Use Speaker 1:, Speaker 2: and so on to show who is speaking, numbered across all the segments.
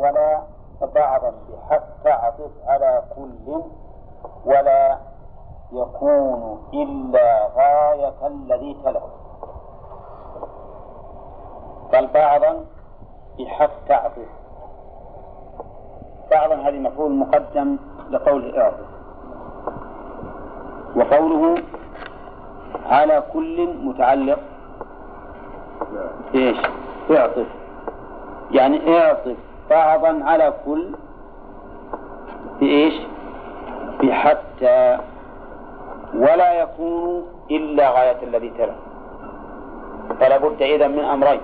Speaker 1: ولا بعضا بحتى عطف على كل ولا يكون إلا غاية الذي تلف قال بعضا بحتى عطف بعضا هذه مفعول مقدم لقوله اعطف وقوله على كل متعلق إيش؟ اعطف. يعني اعطف. بعضا على كل بإيش؟ بحتى ولا يكون إلا غاية الذي تلا فلا بد إذا من أمرين.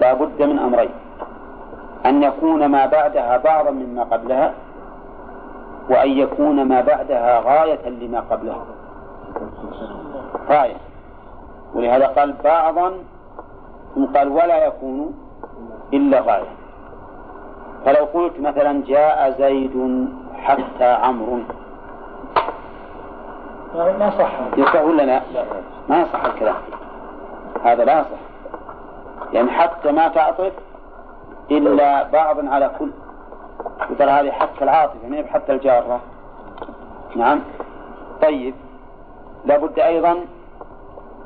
Speaker 1: لا بد من أمرين. أن يكون ما بعدها بعضا مما قبلها وأن يكون ما بعدها غاية لما قبلها. غاية. ولهذا قال بعضا ثم قال ولا يكون إلا غاية. فلو قلت مثلا جاء زيد حتى عمرو.
Speaker 2: ما صح.
Speaker 1: يصح ولا لا؟ ما يصح الكلام. هذا لا يصح يعني حتى ما تعطف إلا بعضا على كل. وترى هذه حتى العاطفة يعني حتى الجارة. نعم. طيب. لابد أيضا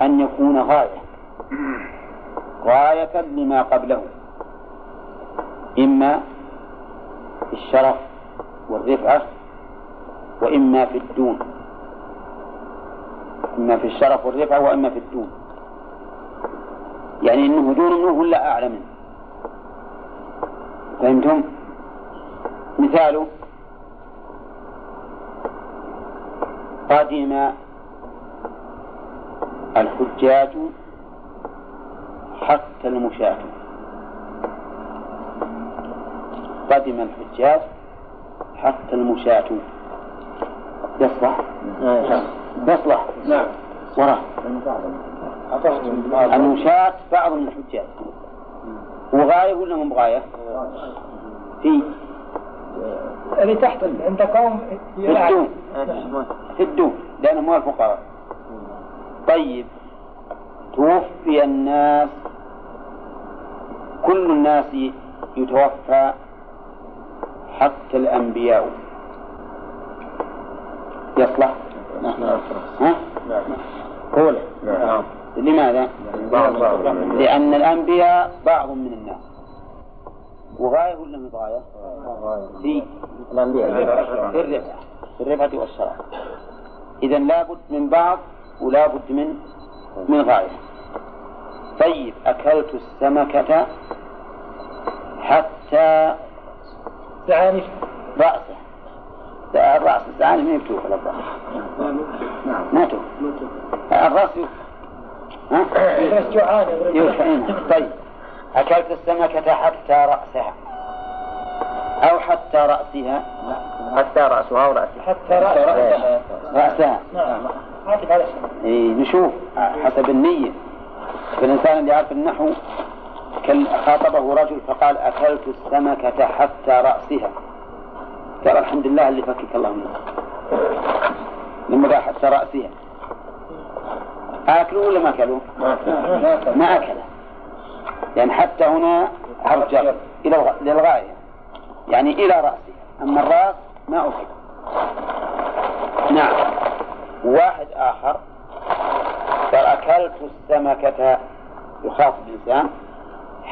Speaker 1: أن يكون غاية. غاية لما قبله. إما في الشرف والرفعة وإما في الدون. إما في الشرف والرفعة وإما في الدون. يعني إنه دون منه ولا أعلى منه فهمتم؟ مثاله قدم الحجاج حتى المشاة. قدم الحجاج حتى المشاة. يصلح؟ يصلح
Speaker 2: نعم.
Speaker 1: وراه المشاة. بعض من الحجاج. وغاية ولا مو بغاية؟ في
Speaker 2: اللي تحت عند قوم
Speaker 1: في الدون في الدون لأنهم هو الفقراء. طيب. توفي الناس. كل الناس يتوفى حتى الأنبياء. يصلح؟ ها؟ قول لماذا؟ لأن الأنبياء بعض من الناس. وغاية ولا مش غاية؟ في
Speaker 3: الأنبياء.
Speaker 1: في الرفعة في الرفعة والشرف إذا لابد من بعض ولا بد من من غاية. طيب أكلت السمكة حتى
Speaker 2: زعانف
Speaker 1: رأسه. الرأس الزعانف ما يفتوح ولا الرأس. ما توف الرأس يوفى إيه. طيب. أكلت السمكة حتى رأسها؟ أو حتى رأسها؟
Speaker 3: حتى رأسها ورأسها
Speaker 2: حتى رأسها.
Speaker 1: رأسها.
Speaker 2: نعم.
Speaker 1: إيه نشوف. حسب النية. فالإنسان اللي يعرف النحو خاطبه رجل فقال أكلت السمكة حتى رأسها. قال الحمد لله اللي فكك الله منه لما حتى رأسها. أكلوا ولا ما أكلوا؟ ما أكله يعني حتى هنا جر إلى للغاية يعني إلى رأسه أما الرأس ما أكل. نعم. واحد آخر. قال أكلت السمكة. يخاطب الإنسان.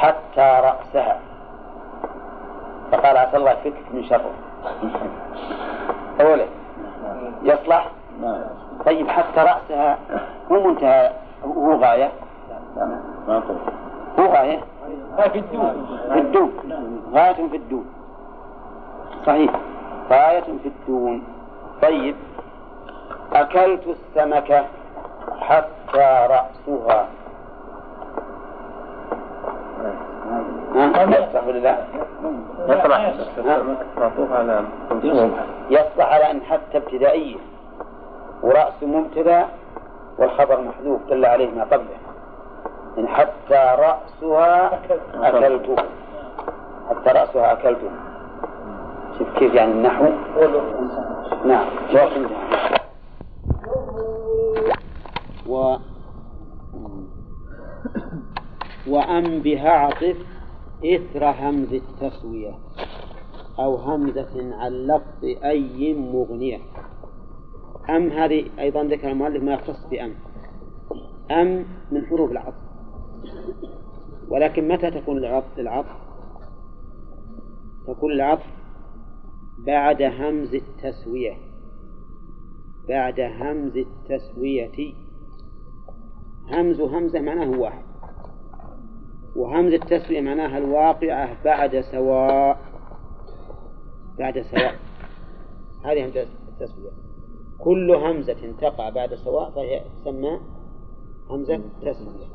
Speaker 1: حتى رأسها. فقال عسى الله يفكك من شره. أولا يصلح؟ طيب حتى رأسها هو منتهى هو غاية؟ هو غاية؟
Speaker 2: في الدون
Speaker 1: في الدون غاية في الدون صحيح. غاية في الدون طيب أكلت السمكة حتى رأسها. يصلح ولا لا؟
Speaker 3: يصلح؟ معطوف على
Speaker 1: يصلح. على أن حتى ابتدائية ورأس مبتدأ والخبر محذوف دل عليه ما قبله. إن حتى رأسها أكلته حتى رأسها أكلته شوف كيف يعني النحو. نعم. و وأن بها عطف. إثر همز التسوية أو همزة عن لفظ أي مغنية. أم هذه أيضا ذكر المؤلف ما يختص بأم. أم من حروف العطف. ولكن متى تكون العطف؟ العطف تكون العطف بعد همز التسوية. بعد همز التسوية. همز همزة معناه واحد. وهمز التسوية معناها الواقعة بعد سواء. بعد سواء. هذه همزة التسوية. كل همزة تقع بعد سواء فهي تسمى همزة تسوية.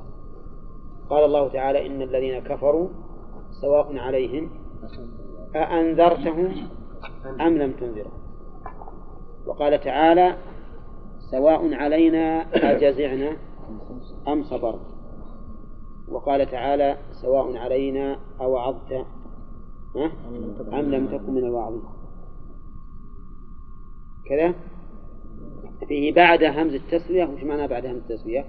Speaker 1: قال الله تعالى إن الذين كفروا سواء عليهم أأنذرتهم أم لم تنذرهم. وقال تعالى سواء علينا أجزعنا أم صبرنا. وقال تعالى سواء علينا أوعظت أم لم تكن من الواعظين. كذا؟ فيه بعد همز التسوية وش معنى بعد همز التسوية؟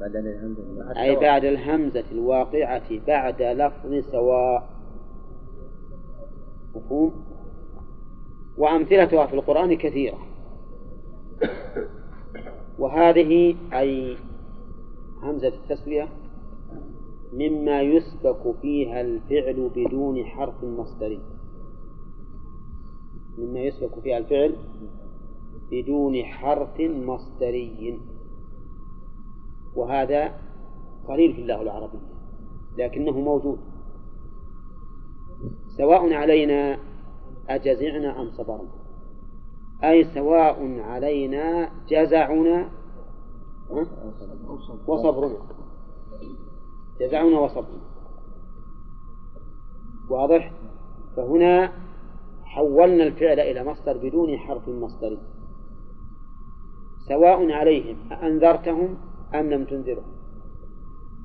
Speaker 3: بعد الهمزة
Speaker 1: أي بعد الهمزة الواقعة بعد لفظ سواء. مفهوم؟ وأمثلتها في القرآن كثيرة. وهذه أي همزة التسوية مما يسبك فيها الفعل بدون حرف مصدري مما يسبك فيها الفعل بدون حرف مصدري وهذا قليل في اللغة العربية لكنه موجود. سواء علينا أجزعنا أم صبرنا. أي سواء علينا جزعنا وصبرنا جزعنا وصبرنا واضح؟ فهنا حولنا الفعل إلى مصدر بدون حرف مصدري. سواء عليهم أأنذرتهم أم لم تنذرهم.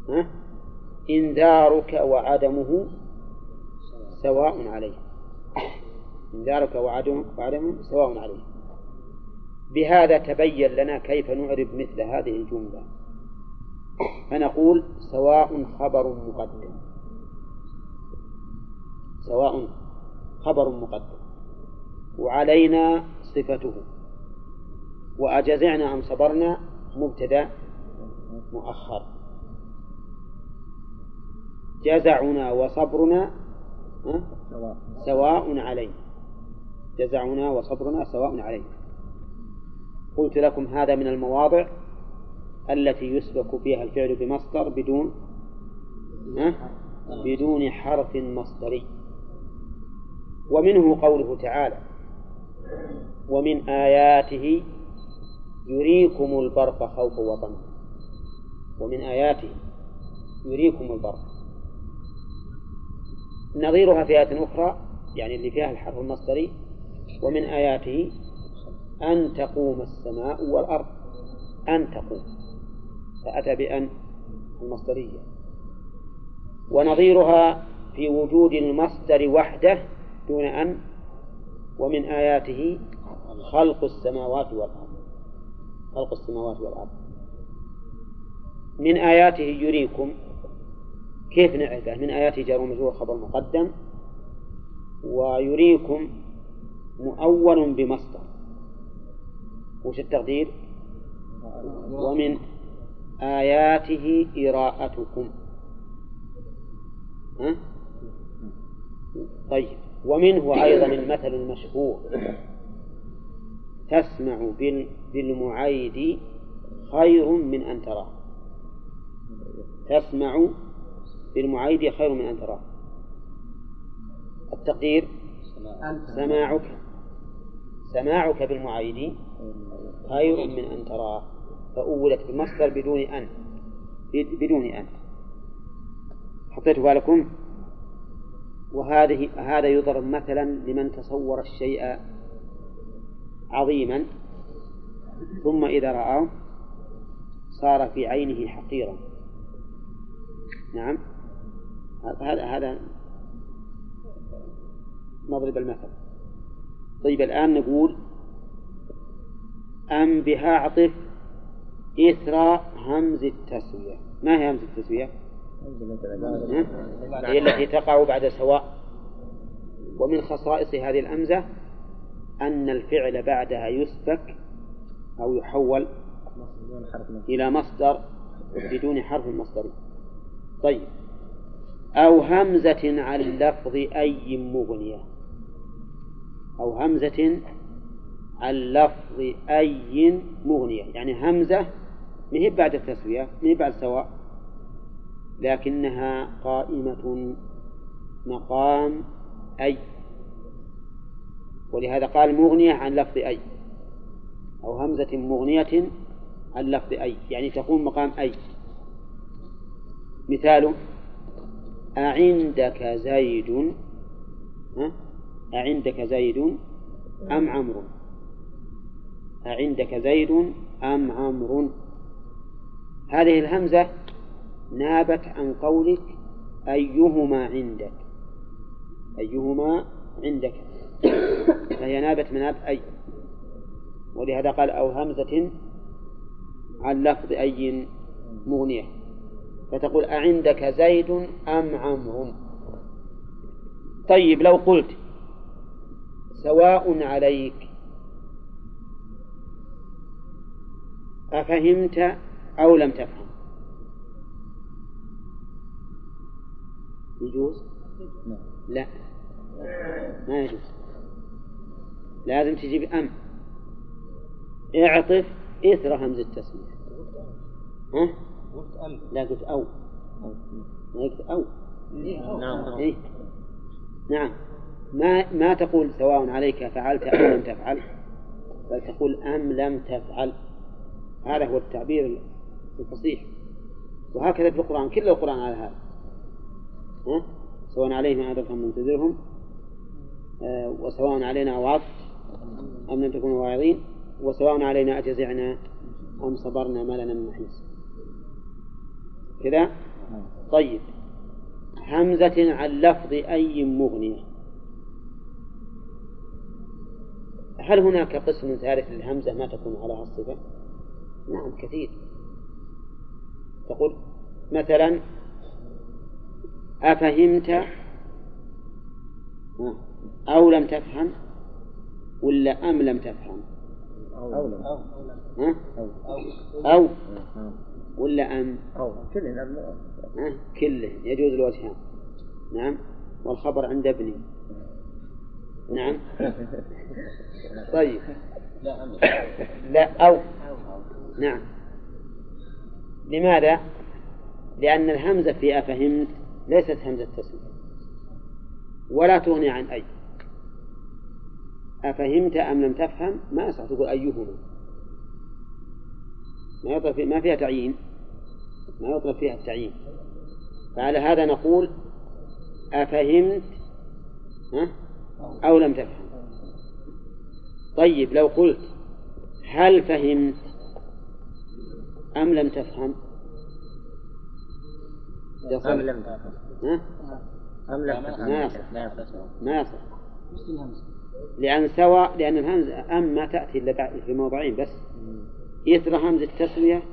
Speaker 1: ها؟ إنذارك وعدمه سواء عليهم. إنذارك وعدمه سواء عليهم. بهذا تبين لنا كيف نعرب مثل هذه الجملة. فنقول سواء خبر مقدم. سواء خبر مقدم. وعلينا صفته. وأجزعنا أم صبرنا مبتدأ مؤخر. جزعنا وصبرنا سواء. علينا جزعنا وصبرنا سواء علينا قلت لكم هذا من المواضع التي يسبك فيها الفعل بمصدر بدون بدون حرف مصدري. ومنه قوله تعالى ومن آياته يريكم البرق خوفا وطمعا ومن آياته يريكم البرق. نظيرها في آية أخرى يعني اللي فيها الحرف المصدري. ومن آياته أن تقوم السماء والأرض. أن تقوم. فأتى بأن المصدرية. ونظيرها في وجود المصدر وحده دون أن ومن آياته خلق السماوات والأرض. خلق السماوات والأرض. من آياته يريكم. كيف نعرفه؟ من آياته جار ومجرور خبر مقدم ويريكم مؤول بمصدر. وش التقدير؟ ومن آياته إراءتكم. ها؟ طيب. ومنه أيضا المثل المشهور. تسمع بالمعيد خير من أن تراه تسمع بالمعيد خير من أن تراه التقدير؟ سماعك. سماعك. بالمعيد خير من أن تراه فأولت بالمصدر بدون أن بدون أن. حطيت بالكم؟ وهذه هذا يضرب مثلا لمن تصور الشيء عظيما ثم إذا رآه صار في عينه حقيرا. نعم. هذا هذا نضرب المثل. طيب الآن نقول أم بها عطف إثر همز التسوية. ما هي همز التسوية؟ هي التي تقع بعد سواء. ومن خصائص هذه الأمزة أن الفعل بعدها يسبك أو يحول إلى مصدر بدون حرف مصدري طيب. أو همزة عن لفظ أي مغنية. أو همزة عن لفظ أي مغنية. يعني همزة ما هي بعد التسوية ما هي بعد سواء. لكنها قائمة مقام أي. ولهذا قال مغنية عن لفظ أي. أو همزة مغنية عن لفظ أي. يعني تقوم مقام أي. مثاله أعندك زيد؟ أعندك زيد أم عمرو؟ أعندك زيد أم عمرو؟ هذه الهمزة نابت عن قولك أيهما عندك؟ أيهما عندك؟ فهي نابت من أي. ولهذا قال أو همزة عن لفظ أي مغنية. فتقول أعندك زيد أم عمرو؟ طيب لو قلت سواء عليك أفهمت أو لم تفهم؟ يجوز؟ لا. ما يجوز. لازم تجيب أم. اعطف إثر همز التسمية. ها؟
Speaker 4: قلت أم
Speaker 1: لا قلت أو. قلت أو.
Speaker 5: نعم؟
Speaker 1: نعم. ما ما تقول سواء عليك فعلت أو لم تفعل بل تقول أم لم تفعل. هذا هو التعبير الفصيح. وهكذا في القرآن كل القرآن على هذا. ها؟ سواء عليهم أنذرتهم منتذرهم آه وسواء علينا أوعظت أم لم تكونوا واعظين. وسواء علينا أجزعنا أم صبرنا ما لنا من محيص. كذا؟ طيب. همزة عن لفظ أي مغنية؟ هل هناك قسم ثالث للهمزة ما تكون على الصفة؟ نعم كثير. تقول مثلا أفهمت؟ ها، أو لم تفهم؟ ولا أم لم تفهم؟
Speaker 5: أو لم.
Speaker 1: ها؟
Speaker 5: أو.
Speaker 1: أو. ولا أم؟
Speaker 5: أو؟
Speaker 1: كله يجوز الوجهان. نعم. والخبر عند ابني. نعم. طيب.
Speaker 4: لا أم.
Speaker 1: لا أو. نعم. لماذا؟ لأن الهمزة في أفهمت ليست همزة تسمية. ولا تغني عن أي. أفهمت أم لم تفهم؟ ما يصح تقول أيهما. ما يطلب في ما فيها تعيين. ما يطلب فيها التعيين. فعلى هذا نقول أفهمت ها؟ أو لم تفهم. طيب لو قلت هل فهمت؟ أم لم تفهم.
Speaker 5: أم لم تفهم
Speaker 1: ها؟
Speaker 5: أم لم تفهم
Speaker 1: ما يصح. ما يصح لأن سواء لأن الهمزة أم ما تأتي إلا بعد- في موضعين بس إثر همزة تسوية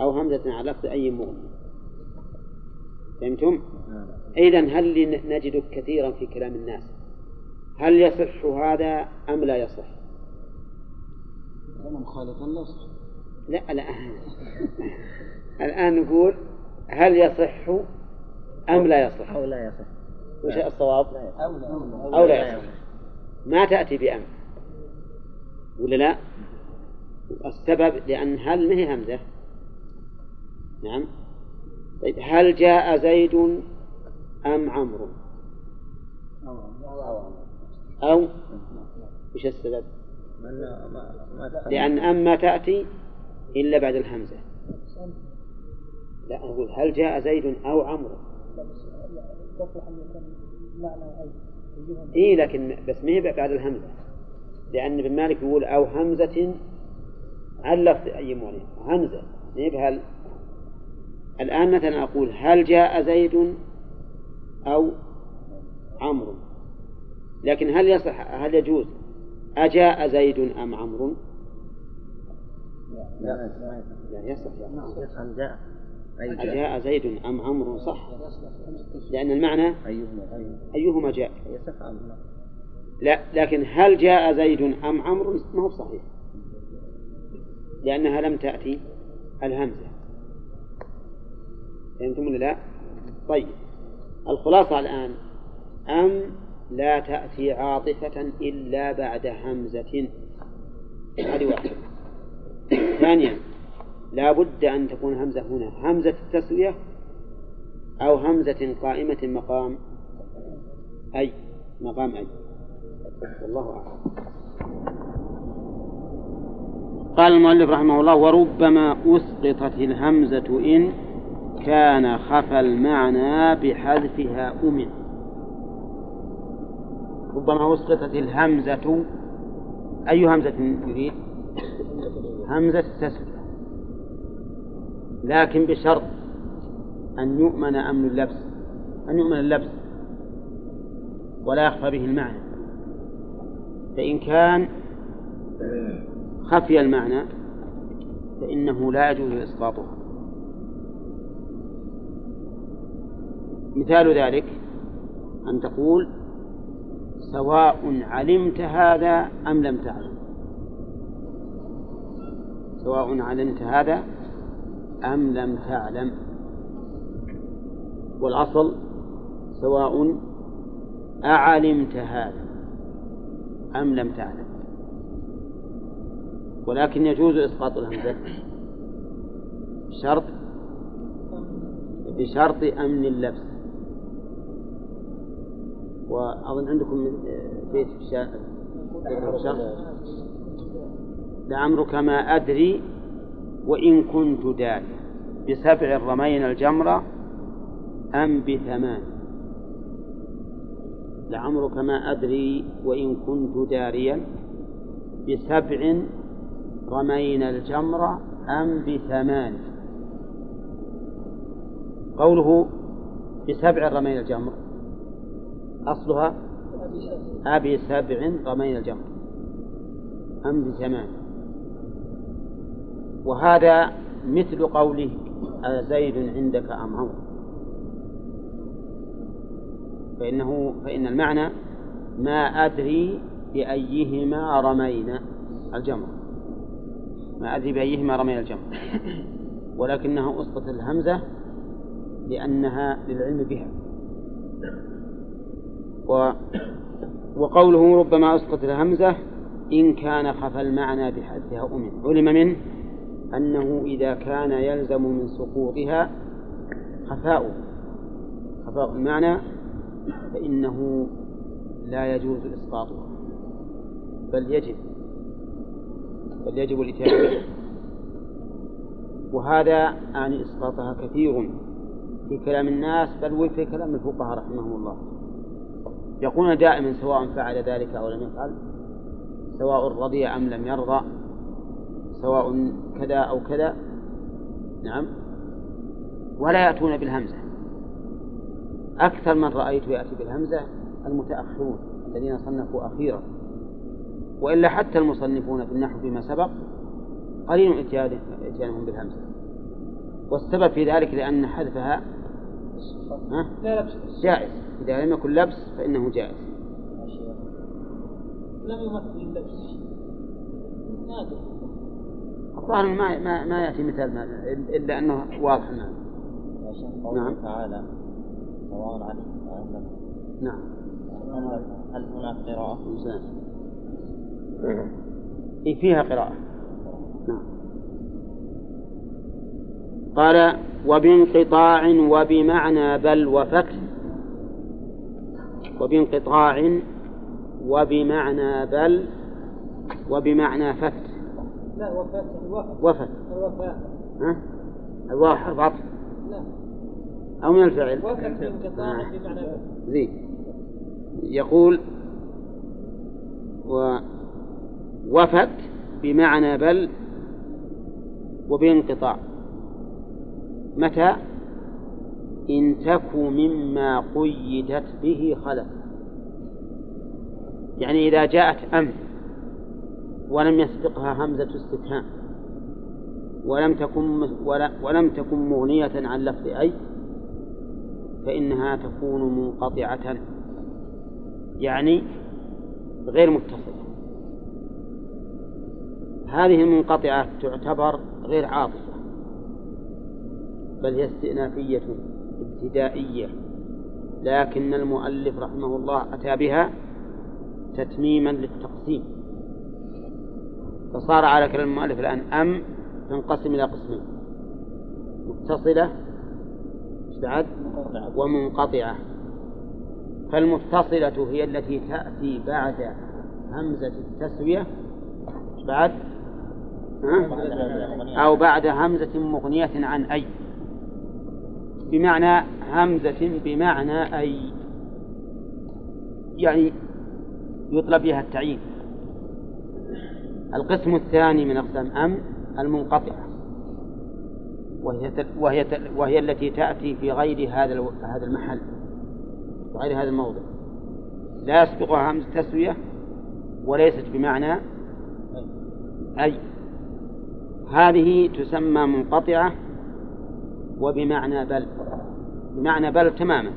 Speaker 1: أو همزة على لفظ أي مغني فهمتم؟ إذا هل نجد كثيرا في كلام الناس هل يصح هذا أم لا يصح؟
Speaker 4: أنا مخالفا لا يصح
Speaker 1: لا لا الآن نقول هل يصح أم لا يصح؟
Speaker 5: أو لا يصح
Speaker 1: وش الصواب؟
Speaker 4: أو لا
Speaker 1: أو لا يصح ما تأتي بأم ولا لا؟ السبب لأن هل ما هي همزة؟ نعم طيب هل جاء زيد أم عمرو؟ أو وش السبب؟ لأن أم ما تأتي إلا بعد الهمزة. لا أقول هل جاء زيد أو عمرو؟ إيه لكن بس ما بعد الهمزة. لأن ابن مالك يقول أو همزة لفظ أي مولد همزة. بهل الآن مثلا أقول هل جاء زيد أو عمرو؟ لكن هل يصح هل يجوز أجاء زيد أم عمرو؟
Speaker 5: لا يصح
Speaker 1: لا يصح.
Speaker 5: يفهم جاء.
Speaker 1: أجاء زيد أم عمرو صح. لأن المعنى
Speaker 5: أيهما
Speaker 1: أيهما. جاء.
Speaker 5: يصح لا؟
Speaker 1: لا لكن هل جاء زيد أم عمرو؟ ما هو صحيح لأنها لم تأتي الهمزة. فهمتم ولا لا؟ طيب. الخلاصة الآن. أم لا تأتي عاطفة إلا بعد همزة. هذه واحدة. ثانيا لا بد أن تكون همزة هنا. همزة التسوية أو همزة قائمة مقام أي مقام أي. والله أعلم. قال المؤلف رحمه الله وربما أسقطت الهمزة إن كان خفى المعنى بحذفها أمن. ربما أسقطت الهمزة أي همزة يريد؟ همزة التسوية لكن بشرط أن يؤمن أمن اللبس أن يؤمن اللبس ولا يخفى به المعنى. فإن كان خفي المعنى فإنه لا يجوز إسقاطها. مثال ذلك أن تقول سواء علمت هذا أم لم تعلم. سواء علمت هذا أم لم تعلم. والأصل سواء أعلمت هذا أم لم تعلم. ولكن يجوز إسقاط الهمزة. بشرط بشرط أمن اللبس. وأظن عندكم بيت في الشرط؟ لعمرك ما أدري وإن كنت داري بسبع رمين الجمرة أم بثمان. لعمرك ما أدري وإن كنت داريا بسبع رمين الجمرة أم بثمان. قوله بسبع رمين الجمر أصلها أبي سبع رمين الجمر أم بثمان. وهذا مثل قوله زيد عندك أم عمرو فإنه فإن المعنى ما أدري بأيهما رمينا الجمر ما أدري بأيهما رمينا الجمر ولكنها أسقط الهمزة لأنها للعلم بها. و وقوله ربما أسقط الهمزة إن كان خفى المعنى بحذفها أمن علم منه أنه إذا كان يلزم من سقوطها خفاء. خفاء المعنى فإنه لا يجوز إسقاطها. بل يجب. بل يجب الإتيان وهذا أعني إسقاطها كثير في كلام الناس بل في كلام الفقهاء رحمهم الله. يقولون دائما سواء فعل ذلك أو لم يفعل سواء رضي أم لم يرضى سواء كذا أو كذا. نعم. ولا يأتون بالهمزة. أكثر من رأيت يأتي بالهمزة المتأخرون الذين صنفوا أخيرا. وإلا حتى المصنفون في النحو فيما سبق قليل إتيانهم بالهمزة. والسبب في ذلك لأن حذفها جائز. إذا لم يكن لبس فإنه جائز.
Speaker 4: لم يمثل اللبس نادر.
Speaker 1: الظاهر ما ما ما يأتي مثال ما إلا أنه واضح. نعم.
Speaker 6: نعم. تعالى سواء عليك أم لم
Speaker 1: نعم.
Speaker 6: هل هناك قراءة؟
Speaker 1: إيه فيها قراءة. نعم. قال وبانقطاع وبمعنى بل وفتح وبانقطاع وبمعنى بل وبمعنى فتح
Speaker 4: لا وفاة. الوفاة
Speaker 1: وفت
Speaker 4: الوفاة.
Speaker 1: ها؟ الواو حرف عطف
Speaker 4: لا.
Speaker 1: أو من الفعل.
Speaker 4: وفاة بل.
Speaker 1: زين يقول و وفت بمعنى بل وبانقطاع. متى؟ إن تك مما قيدت به خلف يعني إذا جاءت أم ولم يسبقها همزة استفهام. ولم تكن ولم تكن مغنية عن لفظ أي فإنها تكون منقطعة. يعني غير متصلة. هذه المنقطعة تعتبر غير عاطفة بل هي استئنافية ابتدائية. لكن المؤلف رحمه الله أتى بها تتميما للتقسيم. فصار على كلام المؤلف الآن أم تنقسم إلى قسمين. متصلة. بعد؟ ومنقطعة. فالمتصلة هي التي تأتي بعد همزة التسوية. بعد؟ أو بعد همزة مغنية عن أي. بمعنى همزة بمعنى أي. يعني يطلب بها التعيين. القسم الثاني من أقسام أم المنقطعة. وهي وهي وهي التي تأتي في غير هذا هذا المحل غير هذا الموضع. لا يسبقها همزة تسوية وليست بمعنى أي. هذه تسمى منقطعة وبمعنى بل. بمعنى بل تماما.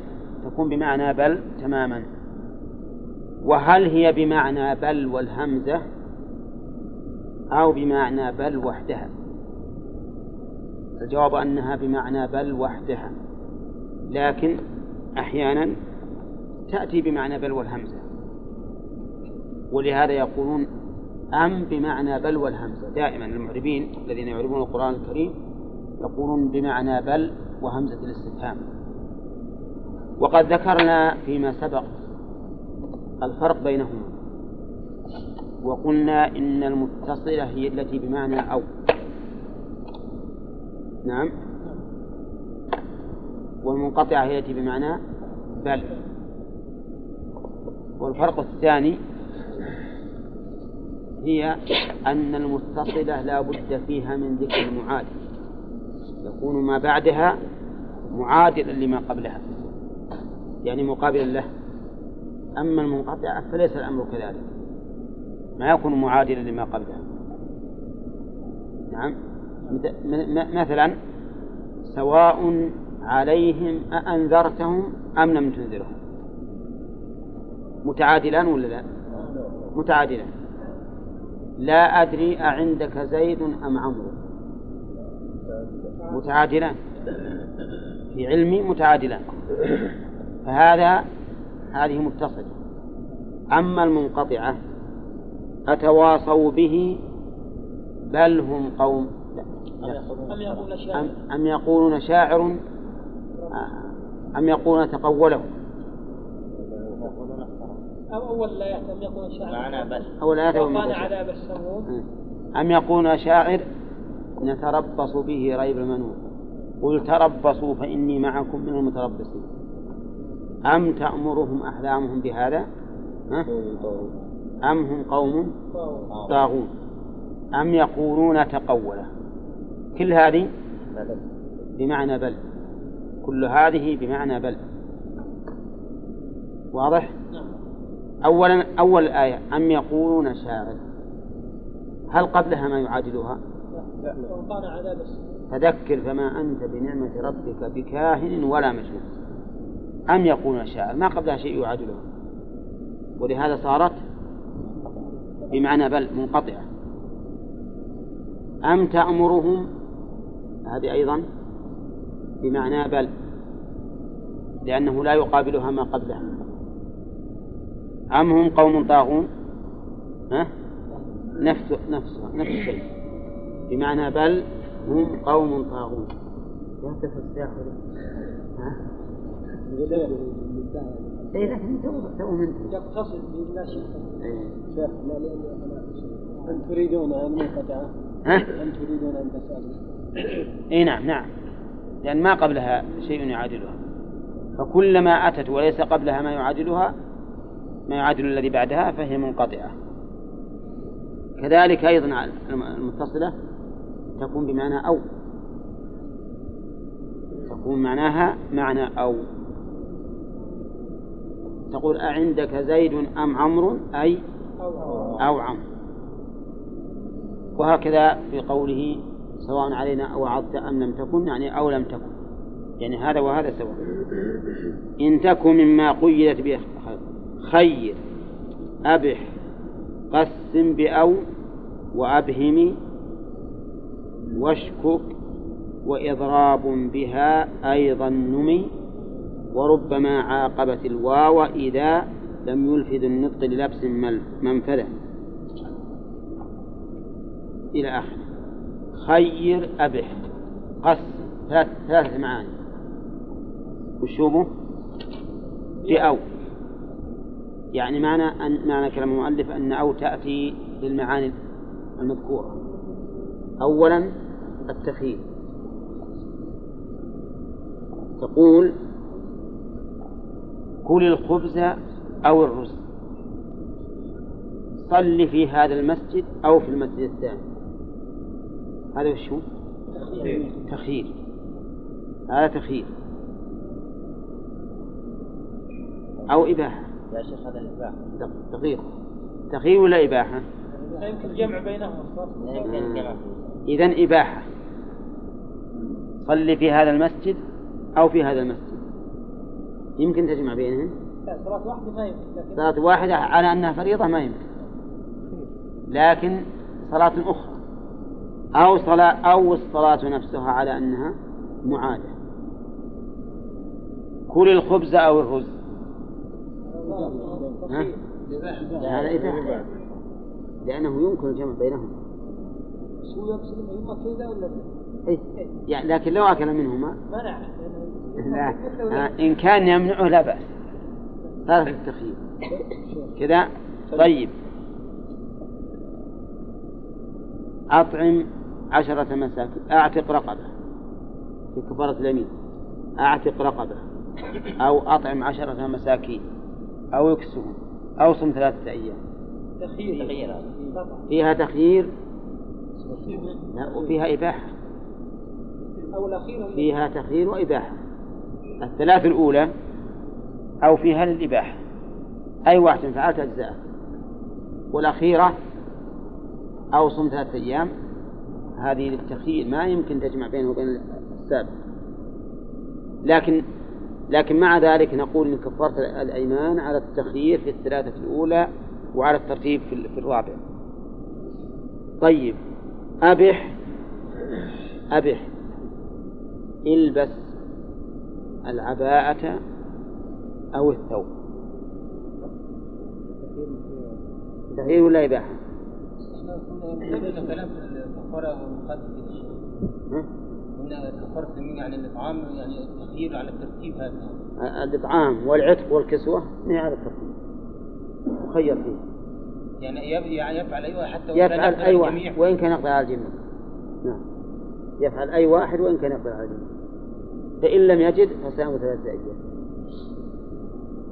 Speaker 1: تكون بمعنى بل تماما. وهل هي بمعنى بل والهمزة؟ أو بمعنى بل وحدها. الجواب أنها بمعنى بل وحدها. لكن أحيانا تأتي بمعنى بل والهمزة. ولهذا يقولون أم بمعنى بل والهمزة. دائما المعربين الذين يعربون القرآن الكريم يقولون بمعنى بل وهمزة الاستفهام. وقد ذكرنا فيما سبق الفرق بينهما. وقلنا إن المتصلة هي التي بمعنى أو. نعم. والمنقطعة هي التي بمعنى بل. والفرق الثاني هي أن المتصلة لا بد فيها من ذكر المعادل. يكون ما بعدها معادلا لما قبلها. يعني مقابلا له. أما المنقطعة فليس الأمر كذلك. ما يكون معادلا لما قبلها نعم. مثلا سواء عليهم أأنذرتهم أم لم تنذرهم. متعادلان ولا لا؟ متعادلان. لا أدري أعندك زيد أم عمرو. متعادلان. في علمي متعادلان. فهذا هذه متصلة. أما المنقطعة أتواصوا به بل هم قوم أم, أم يقولون شاعر؟ أم يقولون تقوله؟
Speaker 4: أو أول لا أم يقولون شاعر؟
Speaker 6: معنى بل
Speaker 1: أول
Speaker 4: عذاب السموم
Speaker 1: أم يقولون شاعر؟ نتربص به ريب المنون قل تربصوا فإني معكم من المتربصين. أم تأمرهم أحلامهم بهذا؟ ها؟ أم هم قوم طاغون؟ أم يقولون تقوله. كل هذه بمعنى بل. كل هذه بمعنى بل. واضح؟ أولا أول الآية أم يقولون شاعر. هل قبلها ما يعادلها؟
Speaker 4: عذاب السموم
Speaker 1: فذكر فما أنت بنعمة ربك بكاهن ولا مجنون. أم يقولون شاعر. ما قبلها شيء يعادلها. ولهذا صارت بمعنى بل منقطعة أم تأمرهم هذه أيضا بمعنى بل لأنه لا يقابلها ما قبلها أم هم قوم طاغون ها؟ نفس نفس نفس الشيء بمعنى بل هم قوم طاغون لا؟ اي لكن تو تو من
Speaker 4: يقتصد لا شيء.
Speaker 1: إيه.
Speaker 4: شيخ أن تريدون أن منقطعة
Speaker 1: ها؟
Speaker 4: أن تريدون أن تسألوا؟
Speaker 1: اي نعم نعم. لأن ما قبلها شيء يعادلها. فكلما أتت وليس قبلها ما يعادلها ما يعادل الذي بعدها فهي منقطعة. كذلك أيضا المتصلة تكون بمعنى أو. تكون معناها معنى أو. تقول أعندك زيد أم عمرو؟ أي أو عمرو. وهكذا في قوله سواء علينا أو وعظت أم لم تكن يعني أو لم تكن. يعني هذا وهذا سواء. إن تكن مما قيدت به خير. أبح قسم بأو وأبهم واشكك وإضراب بها أيضا نمي. وربما عاقبت الواو إذا لم يلفظ النطق للبس منفذة. إلى آخره خير أبح. قسم ثلاث ثلاثة معاني. وشوبه بأو يعني معنى أن معنى كلام المؤلف أن أو تأتي للمعاني المذكورة. أولا التخيير. تقول كل الخبز أو الرز. صل في هذا المسجد أو في المسجد الثاني. هذا وش هو؟ تخيير. هذا تخيير. أو إباحة.
Speaker 6: يا شيخ هذا الإباحة.
Speaker 1: تخيير. تخيير ولا إباحة؟
Speaker 4: يمكن الجمع بينهما
Speaker 6: الجمع
Speaker 1: إذن إباحة. صلي في هذا المسجد أو في هذا المسجد. يمكن تجمع بينهم
Speaker 4: لا صلاة واحدة ما يمكن
Speaker 1: صلاة واحدة على أنها فريضة ما يمكن. لكن صلاة أخرى أو صلاة أو الصلاة نفسها على أنها معادة. كل الخبز أو الرز. ها؟ هذا إباحة لأنه يمكن الجمع بينهما.
Speaker 4: شو يقصد يبغى كذا ولا
Speaker 1: إيه؟ يعني لكن لو أكل منهما
Speaker 4: منع.
Speaker 1: لا آه، إن كان يمنعه لا بأس. صار في التخيير كذا. طيب. أطعم عشرة مساكين أعتق رقبة. في كفارة اليمين. أعتق رقبة. أو أطعم عشرة مساكين. أو يكسهم أو صم ثلاثة أيام.
Speaker 4: تخيير.
Speaker 6: تخيير. هذا.
Speaker 1: فيها تخيير. لا وفيها إباحة. فيها تخيير وإباحة. الثلاث الأولى أو فيها للإباحة أي واحد فعلت أجزاء. والأخيرة أو صم ثلاثة أيام. هذه للتخيير ما يمكن تجمع بينه وبين السابق. لكن لكن مع ذلك نقول إن كفاره الأيمان على التخيير في الثلاثة الأولى وعلى الترتيب في الرابع. طيب أبح أبح. إلبس العباءة أو الثوب تخيير ولا إباحة؟
Speaker 2: كلام في الكفارة؟ قلنا كفارة اليمين الإطعام يعني التخيير على الترتيب هذا
Speaker 1: الإطعام والعتق والكسوة ما على الترتيب مخير فيه
Speaker 2: يعني يفعل أيوة حتى
Speaker 1: يفعل أي. واحد وإن كان يقدر على الجميع نعم يفعل أي واحد وإن كان يقدر على الجميع فإن لم يجد فصيام ثلاثة أيام.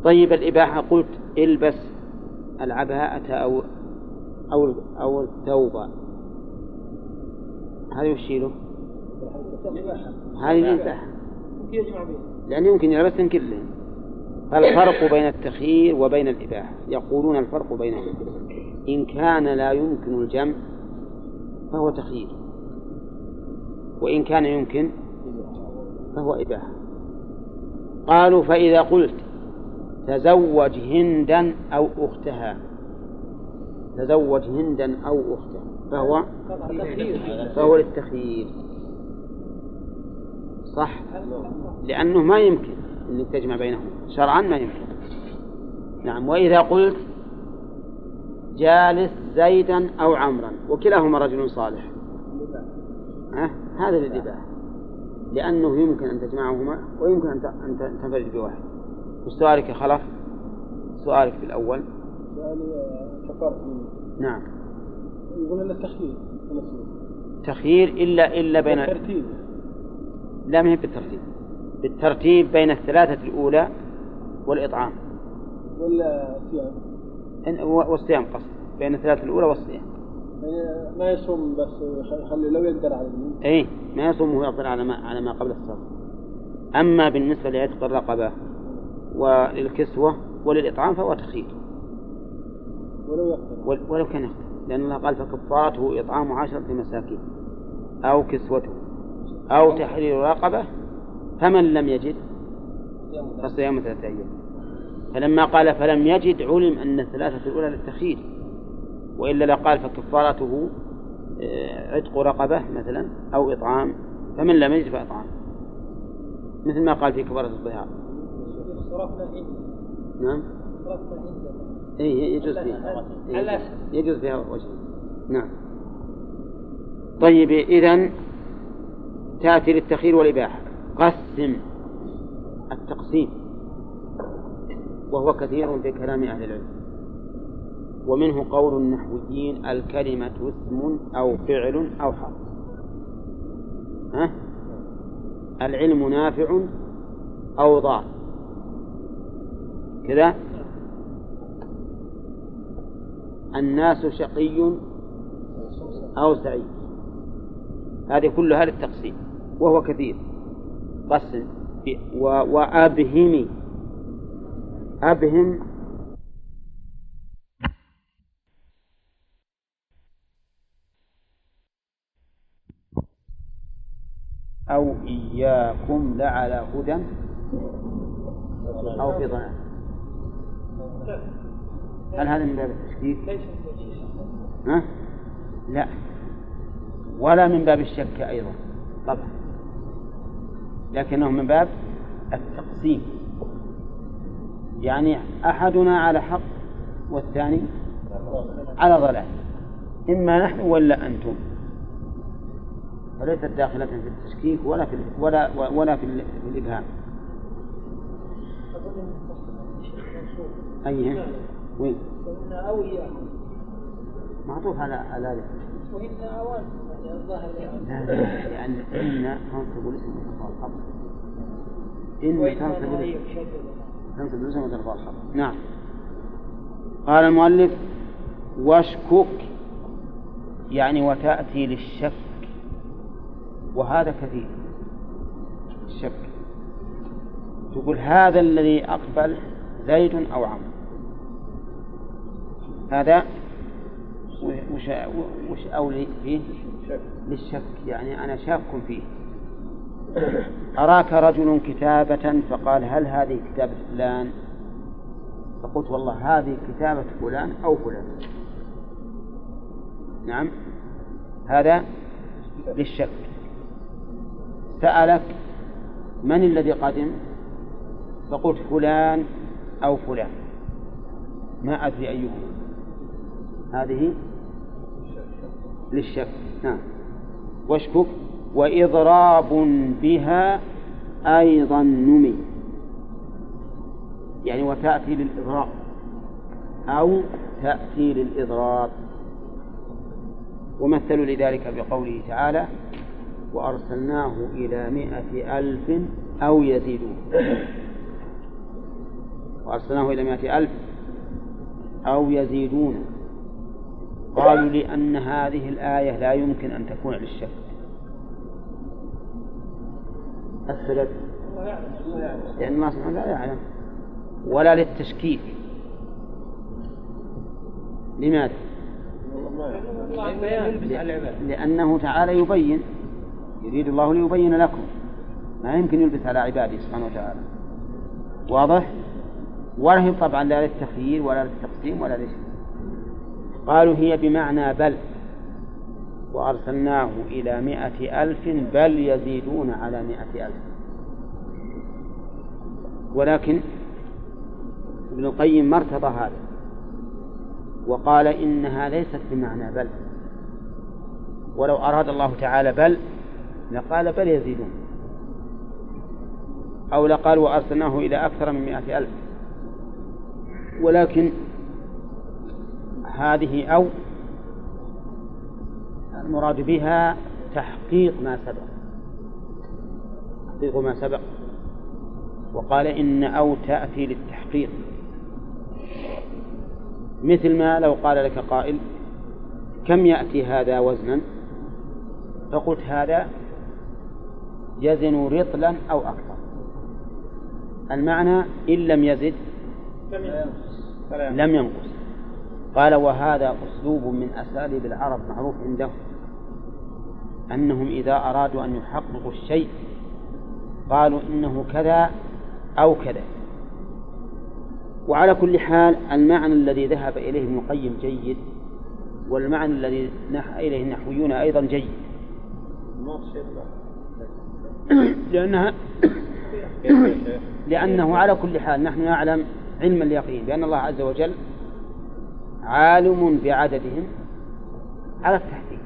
Speaker 1: طيب الإباحة قلت البس العباءة أو أو أو الثوب هذا وش له؟ هذه الإباحة. لأنه يمكن يلبسهم كلهم فالفرق بين التخيير وبين الإباحة. يقولون الفرق بينهما إن كان لا يمكن الجمع فهو تخيير. وإن كان يمكن فهو إباحة قالوا فإذا قلت تزوج هندا أو أختها. تزوج هندا أو أختها. فهو فهو للتخيير. صح؟ لأنه ما يمكن أنك تجمع بينهما. شرعا ما يمكن. نعم وإذا قلت جالس زيدا أو عمرا وكلاهما رجل صالح. أه؟ هذا للإباحة لأنه يمكن أن تجمعهما ويمكن أن تنفرد بواحد. وسؤالك يا خلف؟ سؤالك في الأول.
Speaker 4: سؤالي اليمين
Speaker 1: نعم.
Speaker 4: يقول لنا التخيير.
Speaker 1: تخيير إلا إلا بين
Speaker 4: ترتيب
Speaker 1: لا ما هي بالترتيب. بالترتيب بين الثلاثة الأولى والإطعام.
Speaker 4: ولا صيام
Speaker 1: إن- و- والصيام قصد. بين الثلاثة الأولى والصيام.
Speaker 4: يعني ما يصوم بس يخلي لو يقدر على اليمين
Speaker 1: أي ما يصوم وهو يقدر على ما على ما قبل الصلاة أما بالنسبة لعتق الرقبة وللكسوة وللإطعام فهو تخيير.
Speaker 4: ولو يقدر.
Speaker 1: ول- ولو كان يقدر. لأن الله قال فكفارته إطعام عشرة مساكين. أو كسوته. أو تحرير رقبة فمن لم يجد فصيام ثلاثة أيام. فلما قال فلم يجد علم أن الثلاثة الأولى للتخيير. وإلا لقال فكفارته آه، عتق رقبة مثلا أو إطعام فمن لم يجد فإطعام. مثل ما قال في كفارة الظهار نعم. إيه يجوز فيها. إيه يجوز فيها وجه. نعم. طيب إذا تأتي للتخيير والإباحة. قسم التقسيم وهو كثير في كلام أهل العلم. ومنه قول النحويين الكلمة اسم أو فعل أو حرف. ها؟ العلم نافع أو ضار. كذا؟ الناس شقي أو سعيد. هذه كلها للتقسيم وهو كثير. قسم. وأبهم أبهم أو إياكم لعلى هدى أو في ضلال. هل هذا من باب التشكيك؟ ها؟ لا. ولا من باب الشك أيضا. طبعا. لكنه من باب التقسيم. يعني أحدنا على حق والثاني على ضلال. إما نحن ولا أنتم. فليست داخلة في التشكيك ولا في ولا ولا في الإبهام. أي وين؟ أو معطوف على على ذلك وإن أوان يعني الظاهر يعني إن تنصب الاسم وترفع الخبر إن تنصب الاسم. تنصب الاسم وترفع الخبر نعم. قال المؤلف واشكك يعني وتأتي للشك وهذا كثير. الشك تقول هذا الذي أقبل زيد أو عمرو. هذا وش وش أولي فيه؟ للشك. يعني أنا شاك فيه. أراك رجل كتابة فقال هل هذه كتابة فلان؟ فقلت والله هذه كتابة فلان أو فلان. نعم. هذا للشك. سألك من الذي قدم؟ فقلت فلان أو فلان. ما أدري أيهما. هذه للشك. نعم. واشكك. وإضراب بها أيضا نمي. يعني وتأتي للإضراب. أو تأتي للإضراب. ومثلوا لذلك بقوله تعالى وأرسلناه إلى مائة ألف أو يزيدون. وأرسلناه إلى مائة ألف أو يزيدون. قالوا لأن هذه الآية لا يمكن أن تكون للشك. السبب لأن الله سبحانه لا يعلم. ولا للتشكيك. لماذا؟ لأنه تعالى يبين. يريد الله ليبين لكم ما يمكن يلبس على عباده سبحانه وتعالى. واضح؟ ولا طبعا لا للتخيير ولا للتقسيم ولا لشيء قالوا هي بمعنى بل. وأرسلناه إلى مائة ألف بل يزيدون على مائة ألف. ولكن ابن القيم ما ارتضى هذا. وقال إنها ليست بمعنى بل. ولو أراد الله تعالى بل لقال بل يزيدون أو لقال وأرسلناه إلى أكثر من مائة ألف. ولكن هذه أو المراد بها تحقيق ما سبق. تحقيق ما سبق. وقال إن أو تأتي للتحقيق. مثل ما لو قال لك قائل كم يأتي هذا وزنا؟ فقلت هذا يزن رطلا أو أكثر المعنى إن لم يزد لم ينقص. قال وهذا أسلوب من أساليب العرب معروف عندهم أنهم إذا أرادوا أن يحققوا الشيء قالوا إنه كذا أو كذا. وعلى كل حال المعنى الذي ذهب إليه ابن القيم جيد والمعنى الذي نحى إليه النحويون أيضا جيد. لأنها لأنه على كل حال نحن نعلم علم اليقين بأن الله عز وجل عالم بعددهم على التحديد.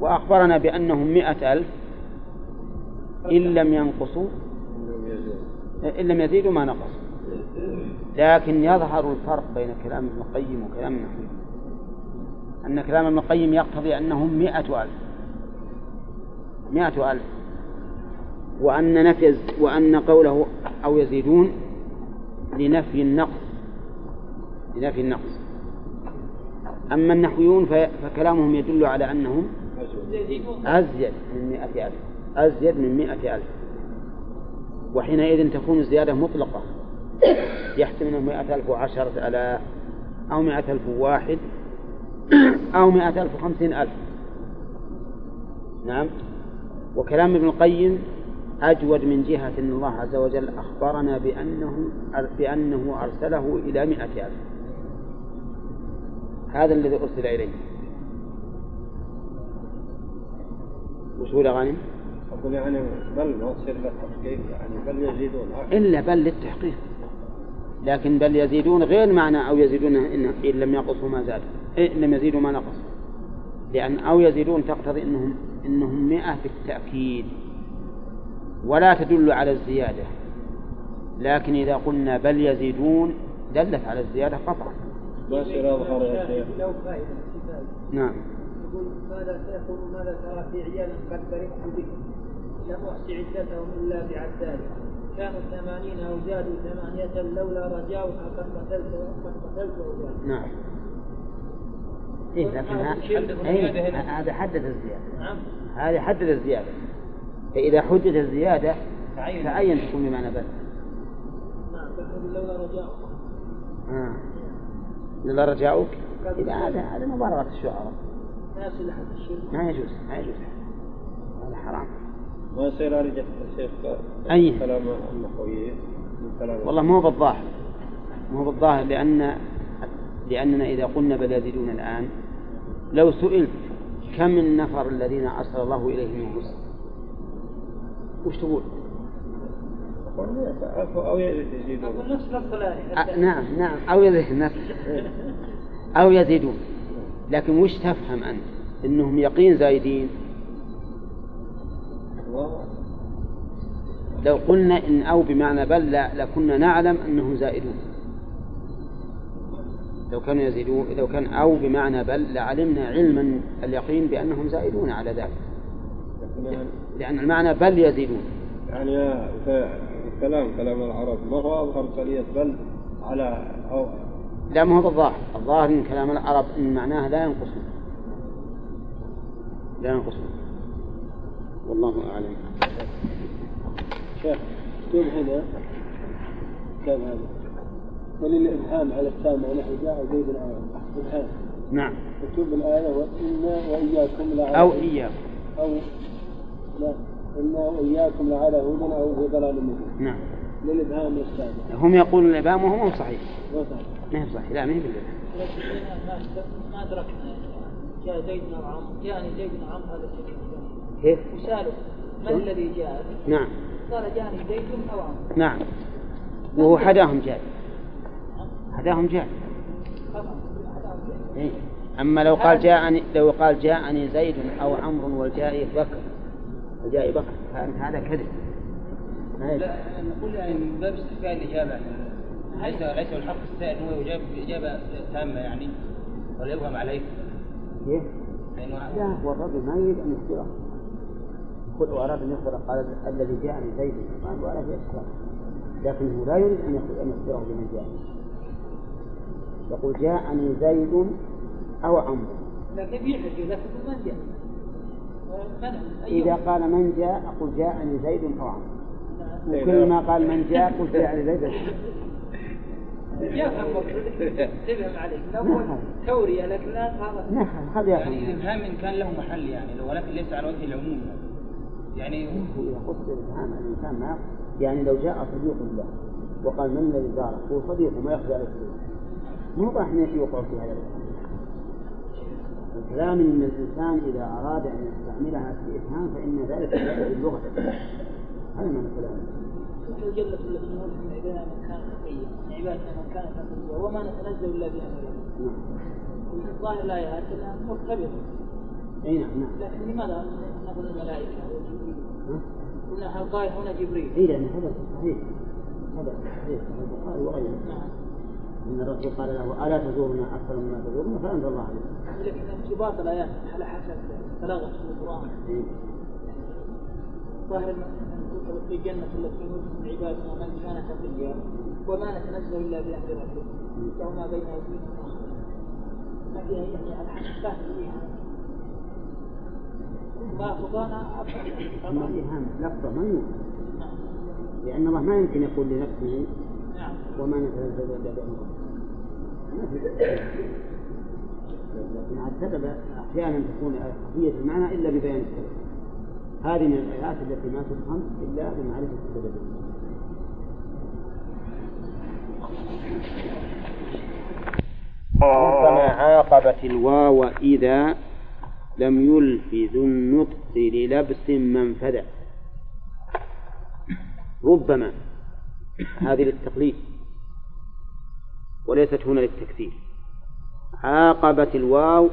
Speaker 1: وأخبرنا بأنهم مئة ألف إن لم ينقصوا إن لم يزيدوا ما نقصوا. لكن يظهر الفرق بين كلام ابن القيم وكلام النحوي أن كلام ابن القيم يقتضي أنهم مئة ألف. مئة ألف. وأن نفي وأن قوله أو يزيدون لنفي النقص. لنفي النقص. أما النحويون فكلامهم يدل على أنهم أزيد من مئة ألف. أزيد من مئة ألف. وحينئذ تكون الزيادة مطلقة. يحتمل مئة ألف وعشرة ألاف أو مئة ألف وواحد أو مئة ألف وخمسين ألف. نعم. وكلام ابن القيم أجود من جهة أن الله عز وجل أخبرنا بأنه بأنه أرسله إلى مئة ألف. هذا الذي أرسل إليه. هو غانم؟
Speaker 5: أقول يعني بل تصير للتحقيق يعني بل يزيدون.
Speaker 1: إلا بل للتحقيق. لكن بل يزيدون غير معنى أو يزيدون إن, إن لم ينقصوا ما زاد. إن لم يزيدوا ما نقص. لأن أو يزيدون تقتضي أنهم إنهم مئة بالتأكيد ولا تدل على الزيادة. لكن إذا قلنا بل يزيدون دلت على الزيادة قطعا نعم.
Speaker 4: يقول ماذا سيقول ماذا ترى في عيال قد فرحت بك؟ لم أحصي عدتهم إلا بعداد كانوا ثمانين أو زادوا ثمانية لولا رجاؤك قد قتلت قد قتلت
Speaker 1: نعم. إيه لكن هذا حدد الزيادة.
Speaker 4: نعم.
Speaker 1: هذا حدد الزيادة. فإذا حدد الزيادة
Speaker 2: تعين.
Speaker 1: تعين تكون بمعنى بل
Speaker 4: نعم بل لولا رجاؤك.
Speaker 1: آه. رجاؤك؟ إذا هذا هذا مبالغة الشعراء.
Speaker 4: ما
Speaker 1: يجوز ما يجوز. هذا حرام.
Speaker 5: ما يصير أرجع الشيخ؟
Speaker 1: أي.
Speaker 5: كلام النحويين من كلام.
Speaker 1: والله مو بالظاهر. مو بالظاهر لأن لأننا إذا قلنا بل يزيدون الآن لو سئلت كم النفر الذين أرسل الله إليهم الرسل؟ وش تقول؟
Speaker 5: أو يزيدون.
Speaker 1: آه نعم نعم. أو يزيدون أو يزيدون. لكن وش تفهم أنت؟ إنهم يقين زايدين؟ لو قلنا إن أو بمعنى بل لا لكنا نعلم أنهم زائدون. لو كانوا يزيدون لو كان أو بمعنى بل لعلمنا علما اليقين بأنهم زائدون على ذلك.
Speaker 5: يعني-
Speaker 1: لأن المعنى بل يزيدون.
Speaker 5: يعني الكلام كلام العرب ما هو أظهر قليل بل على أو
Speaker 1: لا ما هو بالظاهر. الظاهر من كلام العرب أن معناه لا ينقصون. لا ينقصون. والله أعلم.
Speaker 7: شيخ مكتوب هنا كتاب هذا. وللإبهام على السامع نحو جاء زيد إبهام
Speaker 1: نعم.
Speaker 7: مكتوب الآية وإنا وإياكم لعلى
Speaker 1: أو إياكم.
Speaker 7: أو لا إنا وإياكم لعلى هدى أو في ضلال مبين.
Speaker 1: نعم.
Speaker 7: للإبهام السابع
Speaker 1: هم يقولون الإبهام وهو مو صحيح.
Speaker 7: ما
Speaker 1: ما هي صحيح. لا ما هي بالإبهام.
Speaker 4: ما ما أدركنا جاء زيد بن عمرو جاءني زيد بن عمرو هذا الشيء
Speaker 1: كيف؟
Speaker 4: وسأله ما
Speaker 1: شلون؟
Speaker 4: الذي جاء؟
Speaker 1: نعم.
Speaker 4: قال جاءني زيد أو عمرو
Speaker 1: نعم. وهو حداهم جاء. حداهم جاء. إيه. أما لو قال جاءني لو قال جاءني زيد أو عمرو والجائي بكر. كان هذا كذب. ما.
Speaker 2: لا نقول يعني من باب استحقاق الإجابة. ليس ليس الحق السائل هو يجاب إجابة تامة يعني ولا يبهم عليه
Speaker 1: كيف؟
Speaker 2: لأنه
Speaker 1: لا هو الرجل ما يريد أن يخبره. قل وأراد أن يخبر قال الذي جاءني زيد. ما ولا في لكن هو لا يريد أن يخبر- أن يخبره بمن جاء. يقول جاءني زيد أو عمرو.
Speaker 4: لكن يحكي لكن من جاء.
Speaker 1: إذا قال من جاء أقول جاءني زيد أو عمرو. وكل ما قال من جاء قلت جاءني زيد
Speaker 4: يفهم مقصودك تفهم عليك. الأول تورية لكن لا هذا
Speaker 1: نعم هذا
Speaker 2: يعني
Speaker 1: يعني
Speaker 2: الإبهام إن كان له محل يعني لو- ولكن ليس على وجه العموم. يعني
Speaker 1: إذا قصد الإبهام عن الإنسان ما يعني لو جاء صديق له وقال من الذي زارك هو صديقه ما يخفى عليه شيء مو راح يوقع في هذا الكلام إن الإنسان إذا أراد أن يستعملها في افهام فإن ذلك لا اللغة هذا معنى الكلام.
Speaker 4: التي نؤمن من عبادنا من كان تقيا من عبادنا من كان وما نتنزل إلا بأمر الله.
Speaker 1: نعم.
Speaker 4: ظاهر الآيات أنها مرتبطة
Speaker 1: أي نعم نعم.
Speaker 4: لكن لماذا نقول الملائكة وجبريل؟
Speaker 1: ها؟
Speaker 4: قلنا القائل هنا جبريل.
Speaker 1: اي لأن هذا صحيح. هذا صحيح البخاري وغيره.
Speaker 4: نعم.
Speaker 1: إن الرسول قال له ألا تزورنا أكثر مما تزورنا؟ فأنزل الله عليه.
Speaker 4: لكن ارتباط الآيات على حسب بلاغة القرآن.
Speaker 1: إيه.
Speaker 4: ظاهر في الجنة التي نؤمن من عبادنا من كان تقيا وما نتنزل إلا بأمر ربه. له ما بين أيدينا وما ما فيها يعني على حسب فيها. ما خطانا
Speaker 1: اما الإيهام لفظة ما يمكن لأن الله ما يمكن يقول لنفسه وما نتنزل إلا بأمر لكن عاد أحيانا تكون خفية المعنى إلا ببيان السبب. هذه من الآيات التي ما تفهم إلا بمعرفة السبب. ربما عاقبت الواو إذا لم يلف ذو النطق للبس منفذا ربما. هذه للتقليد. وليست هنا للتكثير عاقبت الواو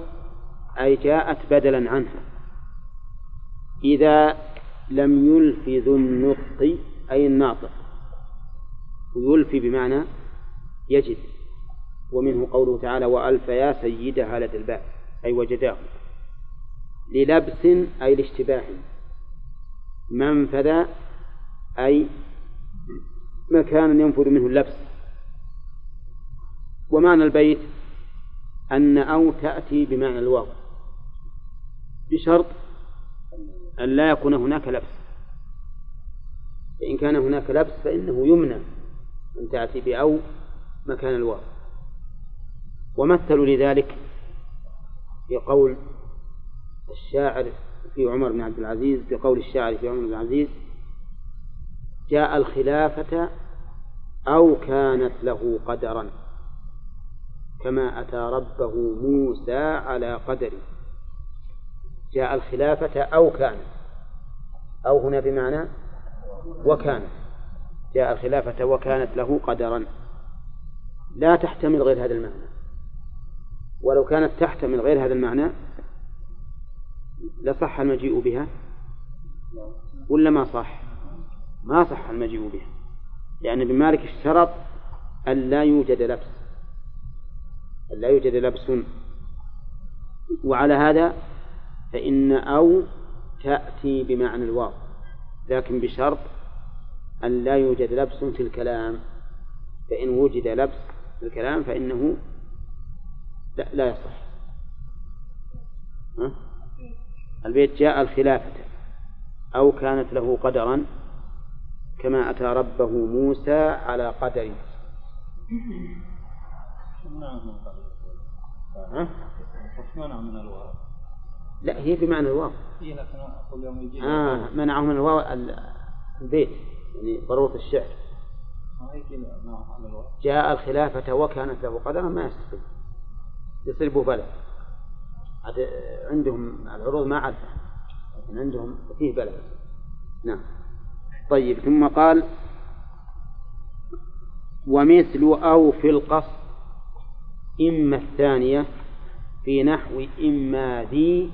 Speaker 1: أي جاءت بدلا عنها. إذا لم يلف ذو النطق أي الناطق. ويلفي بمعنى يجد. ومنه قوله تعالى وألف يا سيدها لدى الباب أي وجداه. للبس أي لاشتباه. منفذا أي مكانا ينفذ منه اللبس. ومعنى البيت أن أو تأتي بمعنى الواو. بشرط أن لا يكون هناك لبس. فإن كان هناك لبس فإنه يمنع أن تأتي بأو مكان الواو. ومثلوا لذلك في قول الشاعر في عمر بن عبد العزيز بقول الشاعر في عمر بن عبد العزيز جاء الخلافة أو كانت له قدرا. كما أتى ربه موسى على قدر. جاء الخلافة أو كانت أو هنا بمعنى وكانت جاء الخلافة وكانت له قدرا. لا تحتمل غير هذا المعنى. ولو كانت تحتمل غير هذا المعنى لصح المجيء بها؟ ولا ما صح؟ ما صح المجيء بها. لأن ابن مالك اشترط أن لا يوجد لبس. لا يوجد لبس. وعلى هذا فإن أو تأتي بمعنى الواو لكن بشرط أن لا يوجد لبس في الكلام. فإن وجد لبس في الكلام فإنه لا, يصح. ها؟ البيت جاء الخلافة أو كانت له قدرا كما أتى ربه موسى على
Speaker 6: من الواو؟
Speaker 1: لا هي بمعنى الواو.
Speaker 6: إيه لكن أقول يوم يجي
Speaker 1: آه منعه من الواو ال- البيت يعني ضرورة الشعر.
Speaker 6: هي
Speaker 1: جاء الخلافة وكانت له قدرا ما يستقيم يصير بلد. عندهم العروض ما لكن عندهم فيه بلد. نعم. طيب ثم قال ومثل أو في القصد إما الثانية في نحو إما ذي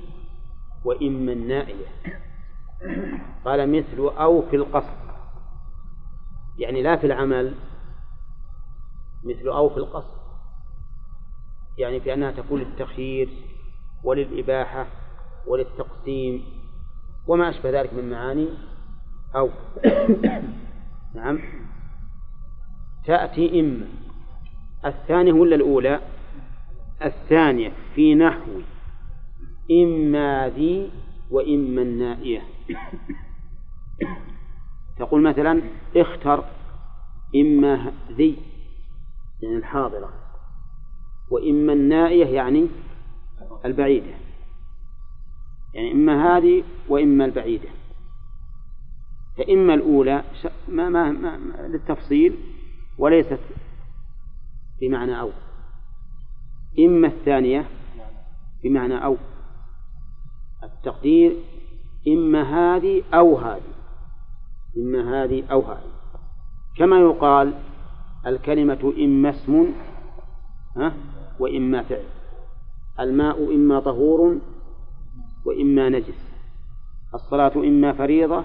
Speaker 1: وإما النائية. قال مثل أو في القصد. يعني لا في العمل مثل أو في القصد. يعني في أنها تكون للتخيير وللإباحة وللتقسيم وما أشبه ذلك من معاني أو. نعم. تأتي إما. الثانية ولا الأولى؟ الثانية في نحو إما ذي وإما النائية. تقول مثلا اختر إما ذي يعني الحاضرة وإما النائية يعني البعيدة يعني إما هذه وإما البعيدة. فإما الأولى ما ما, ما, للتفصيل وليست بمعنى أو إما الثانية بمعنى أو التقدير إما هذه أو هذه إما هذه أو هذه. كما يقال الكلمة إما اسم ها وإما فعل. الماء إما طهور وإما نجس. الصلاة إما فريضة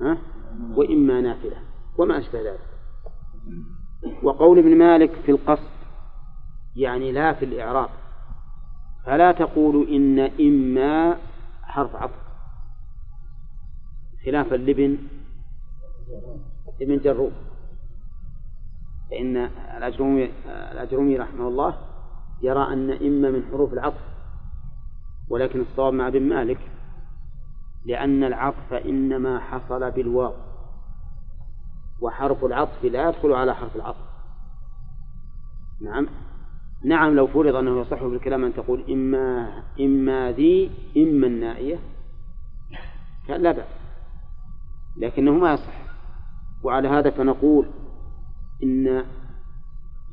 Speaker 1: ها وإما نافلة وما أشبه ذلك. وقول ابن مالك في القصد يعني لا في الإعراب. فلا تقول إن إما حرف عطف. خلافا لابن ابن جروب فإن الأجرومي الأجرومي رحمه الله يرى أن إما من حروف العطف ولكن الصواب مع ابن مالك لأن العطف إنما حصل بالواو. وحرف العطف لا يدخل على حرف العطف. نعم. نعم لو فرض أنه يصح بالكلام أن تقول إما إما ذي إما النائية. كان لا بأس لكنه ما يصح. وعلى هذا فنقول إن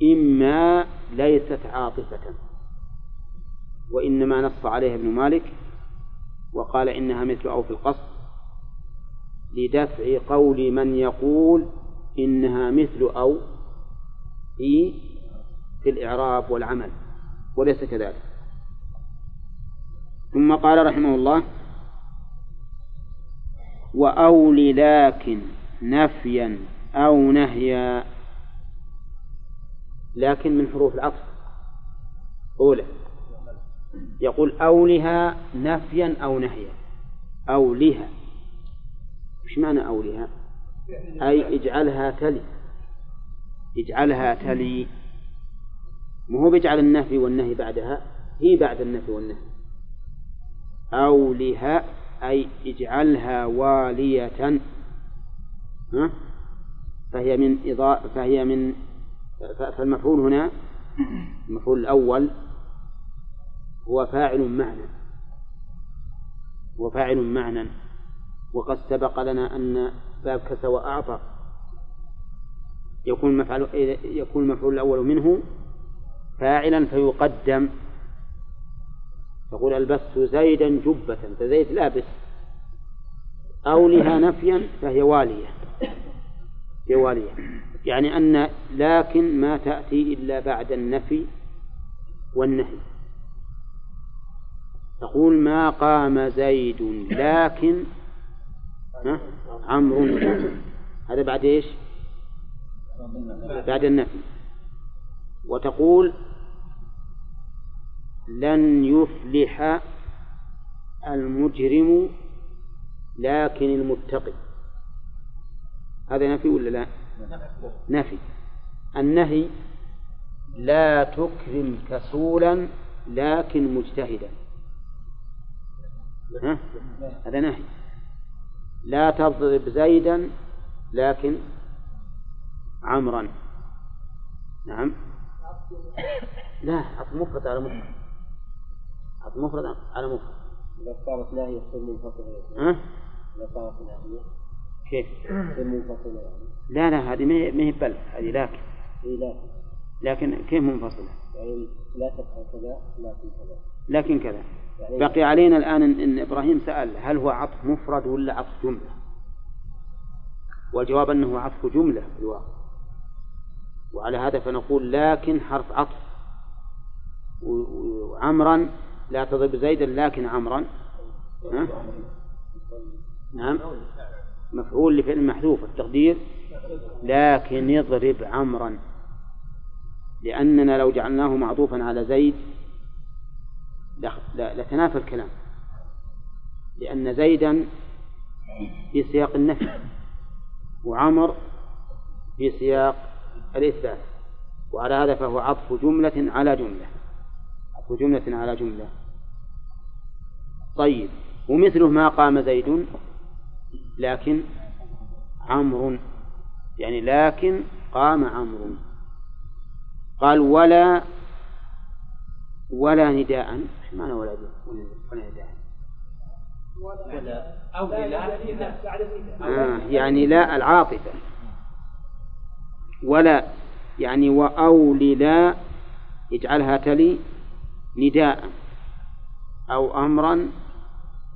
Speaker 1: إما ليست عاطفة وإنما نص عليها ابن مالك وقال إنها مثل أو في القصد لدفع قول من يقول إنها مثل أو في في الإعراب والعمل وليس كذلك. ثم قال رحمه الله وأول لكن نفيا أو نهيا. لكن من حروف العطف. أولى. يقول أولها نفيا أو نهيا. أولها. إيش معنى أولها؟ أي اجعلها تلي. اجعلها تلي. ما هو بيجعل النفي والنهي بعدها هي بعد النفي والنهي. أولها أي اجعلها والية. ها؟ فهي من إضاء فهي من فالمفعول هنا المفعول الأول هو فاعل معنى. هو فاعل معنى. وقد سبق لنا أن باب كسى وأعطى يكون مفعول يكون المفعول الأول منه فاعلا فيقدم. تقول ألبست زيدا جبة فزيد لابس. أو لها نفيا فهي والية. هي والية. يعني أن لكن ما تأتي إلا بعد النفي والنهي. تقول ما قام زيد لكن عمرو. هذا بعد إيش؟ بعد النفي. وتقول لن يفلح المجرم لكن المتقي. هذا نفي ولا لا؟ نفي. النهي لا تكرم كسولا لكن مجتهدا. ها؟ هذا نهي. لا تضرب زيدا لكن عمرا. نعم. لا عطف مفرد على مفرد. عطف مفرد على مفرد.
Speaker 7: إذا صارت ناهية تصير منفصلة.
Speaker 1: ها؟
Speaker 7: إذا صارت ناهية
Speaker 1: كيف؟
Speaker 7: تصير منفصلة. يعني
Speaker 1: لا لا هذه ما هي بل هذه لكن
Speaker 7: إي لا.
Speaker 1: لكن كيف منفصلة؟
Speaker 7: يعني لا تفعل كذا لكن كذا.
Speaker 1: لكن كذا.
Speaker 7: يعني
Speaker 1: بقي علينا الآن إن إن إبراهيم سأل هل هو عطف مفرد ولا عطف جملة؟ والجواب أنه عطف جملة في الواقع. وعلى هذا فنقول لكن حرف عطف. وعمرا لا تضرب زيدا لكن عمرا. ها؟ نعم. مفعول لفعل محذوف التقدير. لكن يضرب عمرا. لأننا لو جعلناه معطوفا على زيد لتنافى الكلام. لأن زيدا في سياق النفي وعمر في سياق الإثبات وعلى هذا فهو عطف جملة على جملة عطف جملة على جملة طيب ومثله ما قام زيد لكن عمرو يعني لكن قام عمرو قال ولا ولا نداء إيش معنى ولا ولا نداء؟
Speaker 2: ولا أو لا
Speaker 1: آه يعني لا العاطفة ولا يعني وأولي لا اجعلها تلي نداء أو أمرا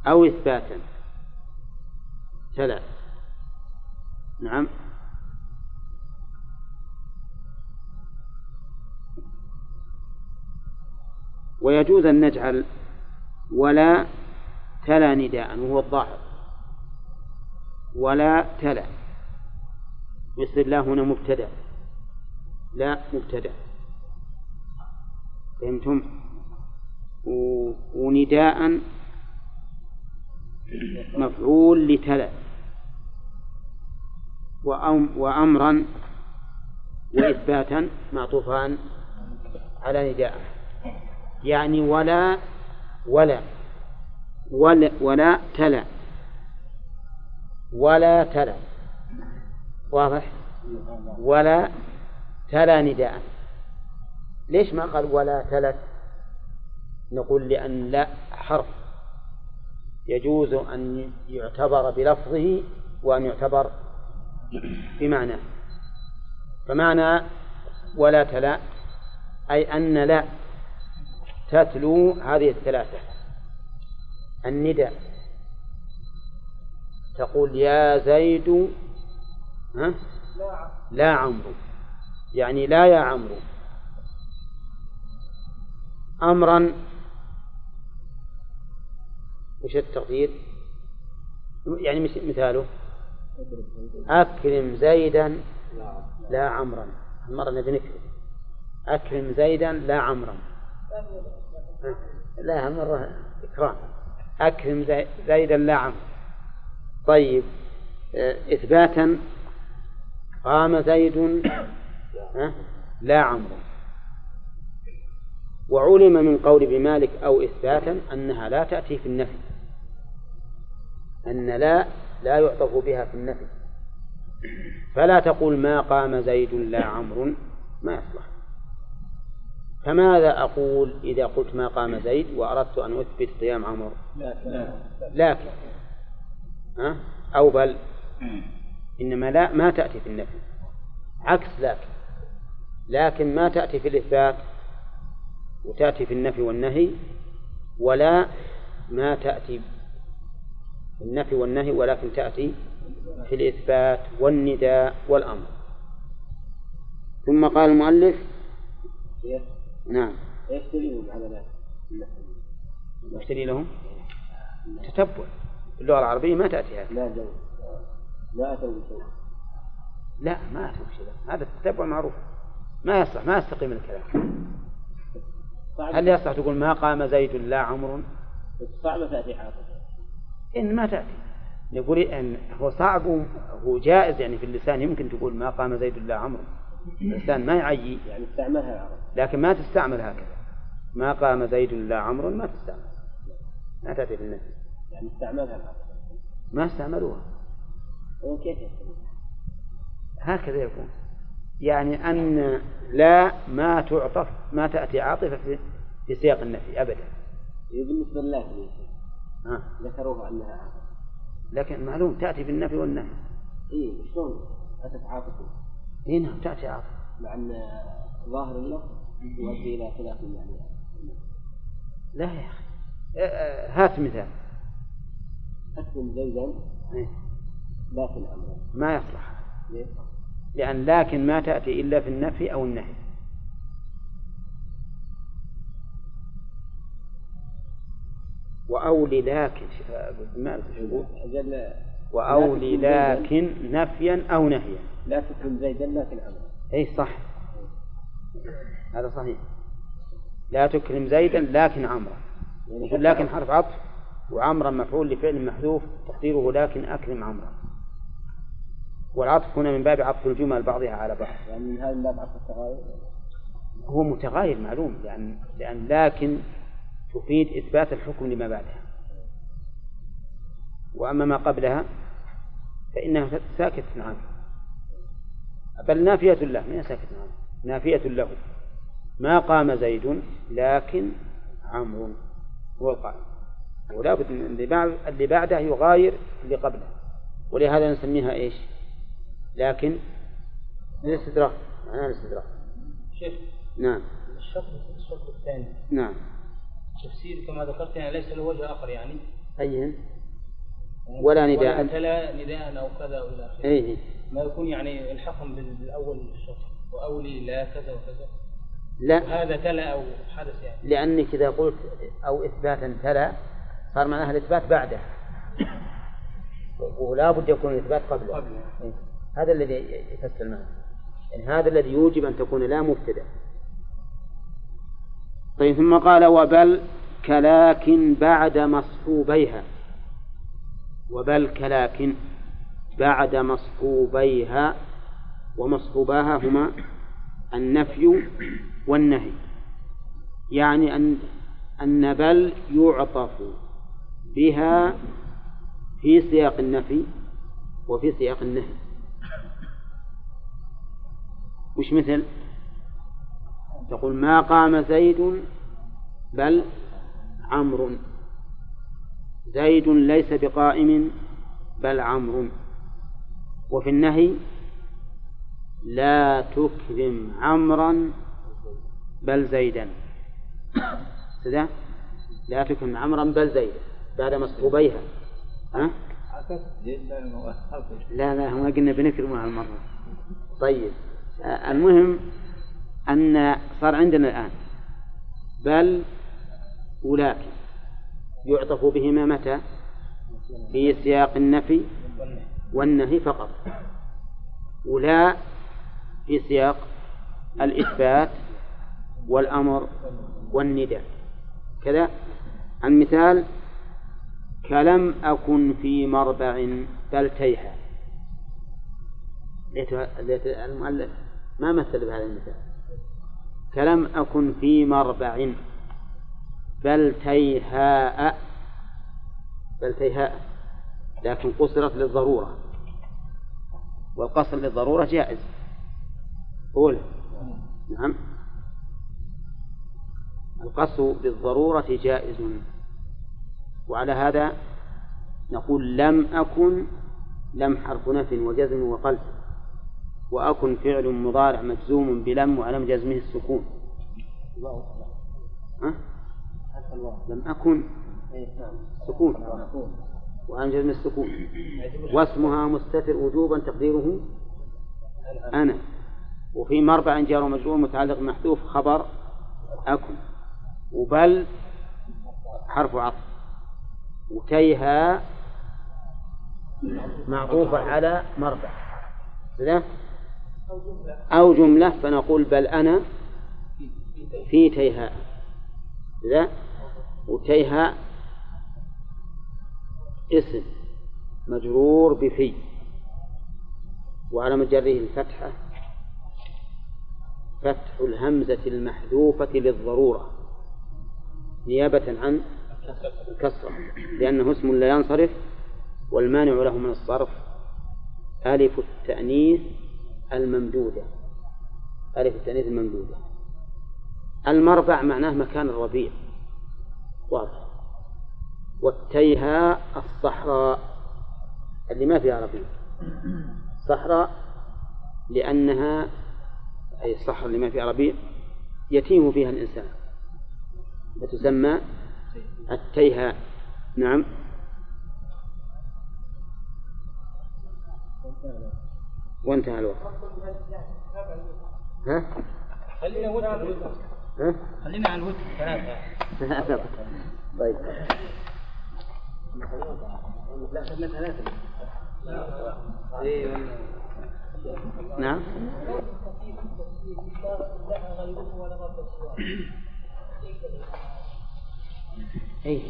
Speaker 1: أو إثباتا. تلا نعم. ويجوز أن نجعل ولا تلا نداء وهو الظاهر. ولا تلا. يصير لا هنا مبتدأ. لا مبتدأ. فهمتم؟ و- ونداء مفعول لتلا. وأم وأمرا وإثباتا معطوفان على نداء. يعني ولا ولا. ولا, ولا تلا. ولا تلا. واضح؟ ولا تلا نداء. ليش ما قال ولا تلت؟ نقول لأن لا حرف. يجوز أن يعتبر بلفظه وأن يعتبر بمعنى. فمعنى ولا تلا أي أن لا تتلو هذه الثلاثة. النداء. تقول يا زيد ها؟ لا عمرو. يعني لا يا عمرو. أمرا وش التقدير؟ يعني مثاله. أكرم زيدا لا عمرا. المرة نبي نكرم. أكرم زيدا لا عمرا. لا مرة إكرام. أكرم زي- زيدا لا عمرا. طيب آه، إثباتا قام زيد؟ لا عمرو. وعلم من قول ابن مالك أو إثباتا أنها لا تأتي في النفي. أن لا لا يعطف بها في النفي. فلا تقول ما قام زيد لا عمرو ما يصلح. فماذا أقول إذا قلت ما قام زيد وأردت أن أثبت قيام عمرو؟ لكن؟ أو بل. إنما لا ما تأتي في النفي. عكس لكن لكن ما تأتي في الإثبات وتأتي في النفي والنهي ولا ما تأتي في النفي والنهي ولكن تأتي في الإثبات والنداء والأمر. ثم قال المؤلف نعم.
Speaker 7: دليلهم على؟
Speaker 1: يشتري لهم؟ تتبع. في اللغة العربية ما تأتي هذا.
Speaker 7: لا جو لا اتوا بشيء
Speaker 1: لا ما أتوا بشيء هذا التتبع معروف. ما يصلح ما يستقيم الكلام. هل يصلح تقول ما قام زيد لا عمرو
Speaker 7: صعبة تأتي عاطفة
Speaker 1: إن ما تأتي. نقول إن هو صعب هو جائز يعني في اللسان يمكن تقول ما قام زيد لا عمرو اللسان ما يعيي
Speaker 7: يعني استعملها العرب
Speaker 1: لكن ما تستعمل هكذا. ما قام زيد لا عمرو ما تستعمل. ما تأتي في النفي
Speaker 7: يعني استعملها العرب
Speaker 1: ما استعملوها.
Speaker 7: هو كيف يستعمل؟
Speaker 1: هكذا يكون. يعني أن لا ما تعطف ما تأتي عاطفة في, في سياق النفي أبدا.
Speaker 7: بالنسبة لله
Speaker 1: ها.
Speaker 7: ذكروها أنها عاطفة.
Speaker 1: لكن معلوم تأتي في النفي والنهي.
Speaker 7: إيه شلون أتت عاطفة؟
Speaker 1: إيه نعم تأتي عاطفة.
Speaker 7: مع أن ظاهر اللفظ يؤدي إلى خلاف يعني.
Speaker 1: لا يا أخي. آه، آه، هات مثال.
Speaker 7: أكرم زيدا
Speaker 1: إيه.
Speaker 7: لكن
Speaker 1: ما يصلح؟ لأن لكن ما تأتي إلا في النفي أو النهي. وأولي لكن ما وأولي لكن نفيا أو نهيا.
Speaker 7: لا تكرم زيدا لكن أمرا
Speaker 1: أي صح. هذا صحيح. لا تكرم زيدا لكن عمرا.
Speaker 7: يعني
Speaker 1: لكن حرف عطف وعمرا مفعول لفعل محذوف تقديره لكن أكرم عمرا. والعطف هنا من باب عطف الجمل بعضها على بعض.
Speaker 7: يعني من هذا الباب عطف التغاير؟
Speaker 1: هو متغاير معلوم لأن لأن لكن تفيد إثبات الحكم لما بعدها. وأما ما قبلها فإنها ساكت عنه بل نافية له من ساكت عنه نافية له. ما قام زيد لكن عمرو هو القائم ولا بد اللي بعده يغاير اللي قبله. ولهذا نسميها إيش؟ لكن الاستدراك؟ معناها الاستدراك.
Speaker 2: شيخ
Speaker 1: نعم.
Speaker 2: الشرط الشرط الثاني.
Speaker 1: نعم.
Speaker 2: تفسير كما ذكرت يعني ليس له وجه آخر يعني.
Speaker 1: أي. ولا نداء.
Speaker 2: ولا تلا نداء أو كذا أو إلى آخره.
Speaker 1: أي.
Speaker 2: ما يكون يعني الحقهم بال- بالأول الشرط. وأولي لا كذا وكذا.
Speaker 1: لا.
Speaker 2: هذا تلا أو حدث يعني.
Speaker 1: لأنك إذا قلت أو إثباتا تلا صار معناها الإثبات بعده. ولا بد يكون الإثبات قبله.
Speaker 2: قبله.
Speaker 1: إيه. هذا الذي يفسر المعنى يعني هذا الذي يوجب أن تكون لا مبتدأ. طيب ثم قال وبل كلاكن بعد مصحوبيها. وبل كلاكن بعد مصحوبيها. ومصحوباها هما النفي والنهي. يعني أن أن بل يعطف بها في سياق النفي وفي سياق النهي. وش مثل؟ تقول ما قام زيد بل عمرو. زيد ليس بقائم بل عمرو. وفي النهي لا تكرم عمرا بل زيدا. كذا لا تكرم عمرا بل زيدا. بعد مصحوبيها ها؟ لا لا ما قلنا بنكرمها هالمرة. طيب. المهم أن صار عندنا الآن. بل ولكن يعطف بهما متى؟ في سياق النفي والنهي فقط. ولا في سياق الإثبات والأمر والنداء. كذا. المثال كلم أكن في مربع بل ليت المؤلف ما مثل بهذا المثال. كلم أكن في مربع بل تيهاء بل تيهاء لكن قصرت للضرورة. والقصر للضرورة جائز. قول. نعم. القصر للضرورة جائز. وعلى هذا نقول لم أكن لم حرف نفي وجزم وقلب. وأكن فعل مضارع مجزوم بلم وعلم جزمه السكون. ها؟ لم أكن سكون. وعلم جزم السكون. واسمها مستتر وجوبا تقديره؟ أنا. وفي مربع جار ومجرور متعلق محذوف خبر أكن. وبل حرف عطف. وتيها معطوفة على مربع. كذا أو جملة فنقول بل أنا في تيها. كذا وتيها اسم مجرور بفي. وعلى مجره الفتحة فتح الهمزة المحذوفة للضرورة نيابة عن الكسرة لأنه اسم لا ينصرف والمانع له من الصرف. ألف التأنيث الممدودة. ألف التأنيث الممدودة. المربع معناه مكان الربيع. واضح. والتيها الصحراء. اللي ما فيها ربيع. صحراء لأنها أي الصحراء اللي ما فيها ربيع يتيم فيها الإنسان. وتسمى التيها. نعم. وانتهى الوقت. ها؟
Speaker 2: خلينا وتر
Speaker 1: ها؟
Speaker 2: خلينا على الوتر ثلاثة
Speaker 1: طيب.
Speaker 2: لا خدنا ثلاثة. إيه.
Speaker 1: نعم. اي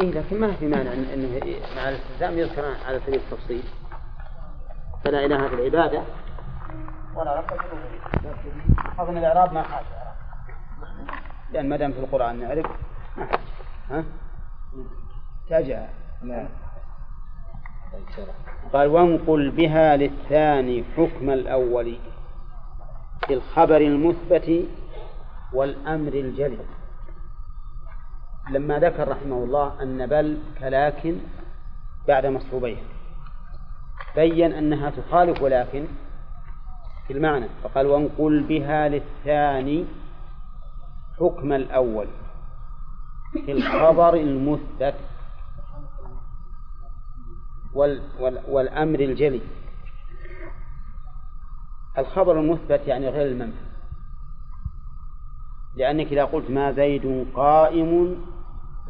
Speaker 1: اي لكن ما في مانع إنه مع الالتزام يذكر على سبيل التفصيل. فلا إله في العبادة. ولا رب أظن الإعراب ما حاجة. لأن ما دام في القرآن نعرف. ما حاجة ها؟ تاجع. قال وانقل بها للثاني حكم الأول في الخبر المثبت والأمر الجلي لما ذكر رحمه الله أن بل كلاكن بعد مصحوبيه. بين أنها تخالف ولكن في المعنى فقال وانقل بها للثاني حكم الأول في الخبر المثبت وال وال والأمر الجلي. الخبر المثبت يعني غير المنفي لأنك إذا قلت ما زيد قائم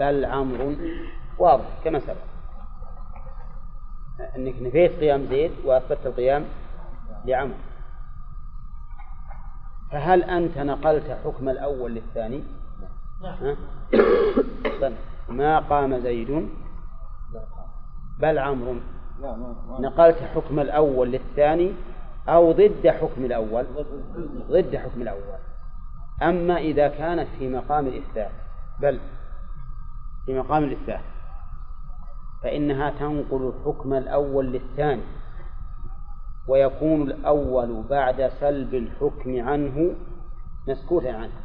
Speaker 1: بل عمرو واضح كما سبق أنك نفيت قيام زيد وأثبتت القيام لعمرو فهل أنت نقلت حكم الأول للثاني؟ ها؟ طيب. ما قام زيد بل عمرو نقلت حكم الأول للثاني أو ضد حكم الأول ضد حكم الأول أما إذا كانت في مقام الإثبات بل في مقام الإثبات فإنها تنقل الحكم الأول للثاني ويكون الأول بعد سلب الحكم عنه مسكوتا عنه.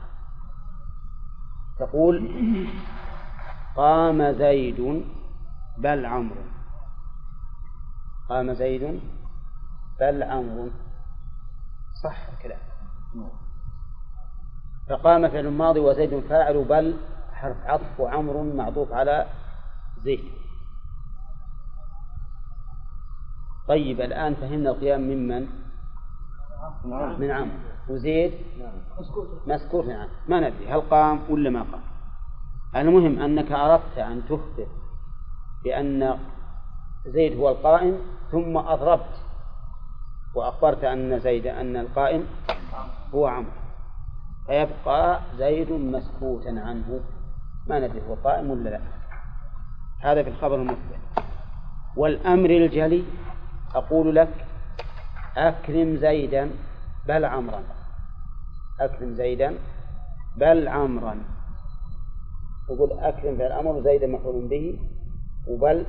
Speaker 1: تقول قام زيد بل عمرو. قام زيد بل عمرو. صح الكلام. فقام فعل ماضي وزيد فاعل بل حرف عطف وعمر معطوف على زيد. طيب الآن فهمنا القيام ممن من؟ عمرو. وزيد؟ مسكوت. عنه ما ندري هل قام ولا ما قام؟ المهم أنك أردت أن تخبر بأن زيد هو القائم ثم أضربت وأخبرت أن زيد أن القائم هو عمرو. فيبقى زيد مسكوتا عنه. ما ندري هو قائم ولا لا. هذا في الخبر المثبت والأمر الجلي أقول لك أكرم زيدا بل عمرا. أكرم زيدا بل عمرا. يقول أكرم في الأمر زيدا مفعول به وبل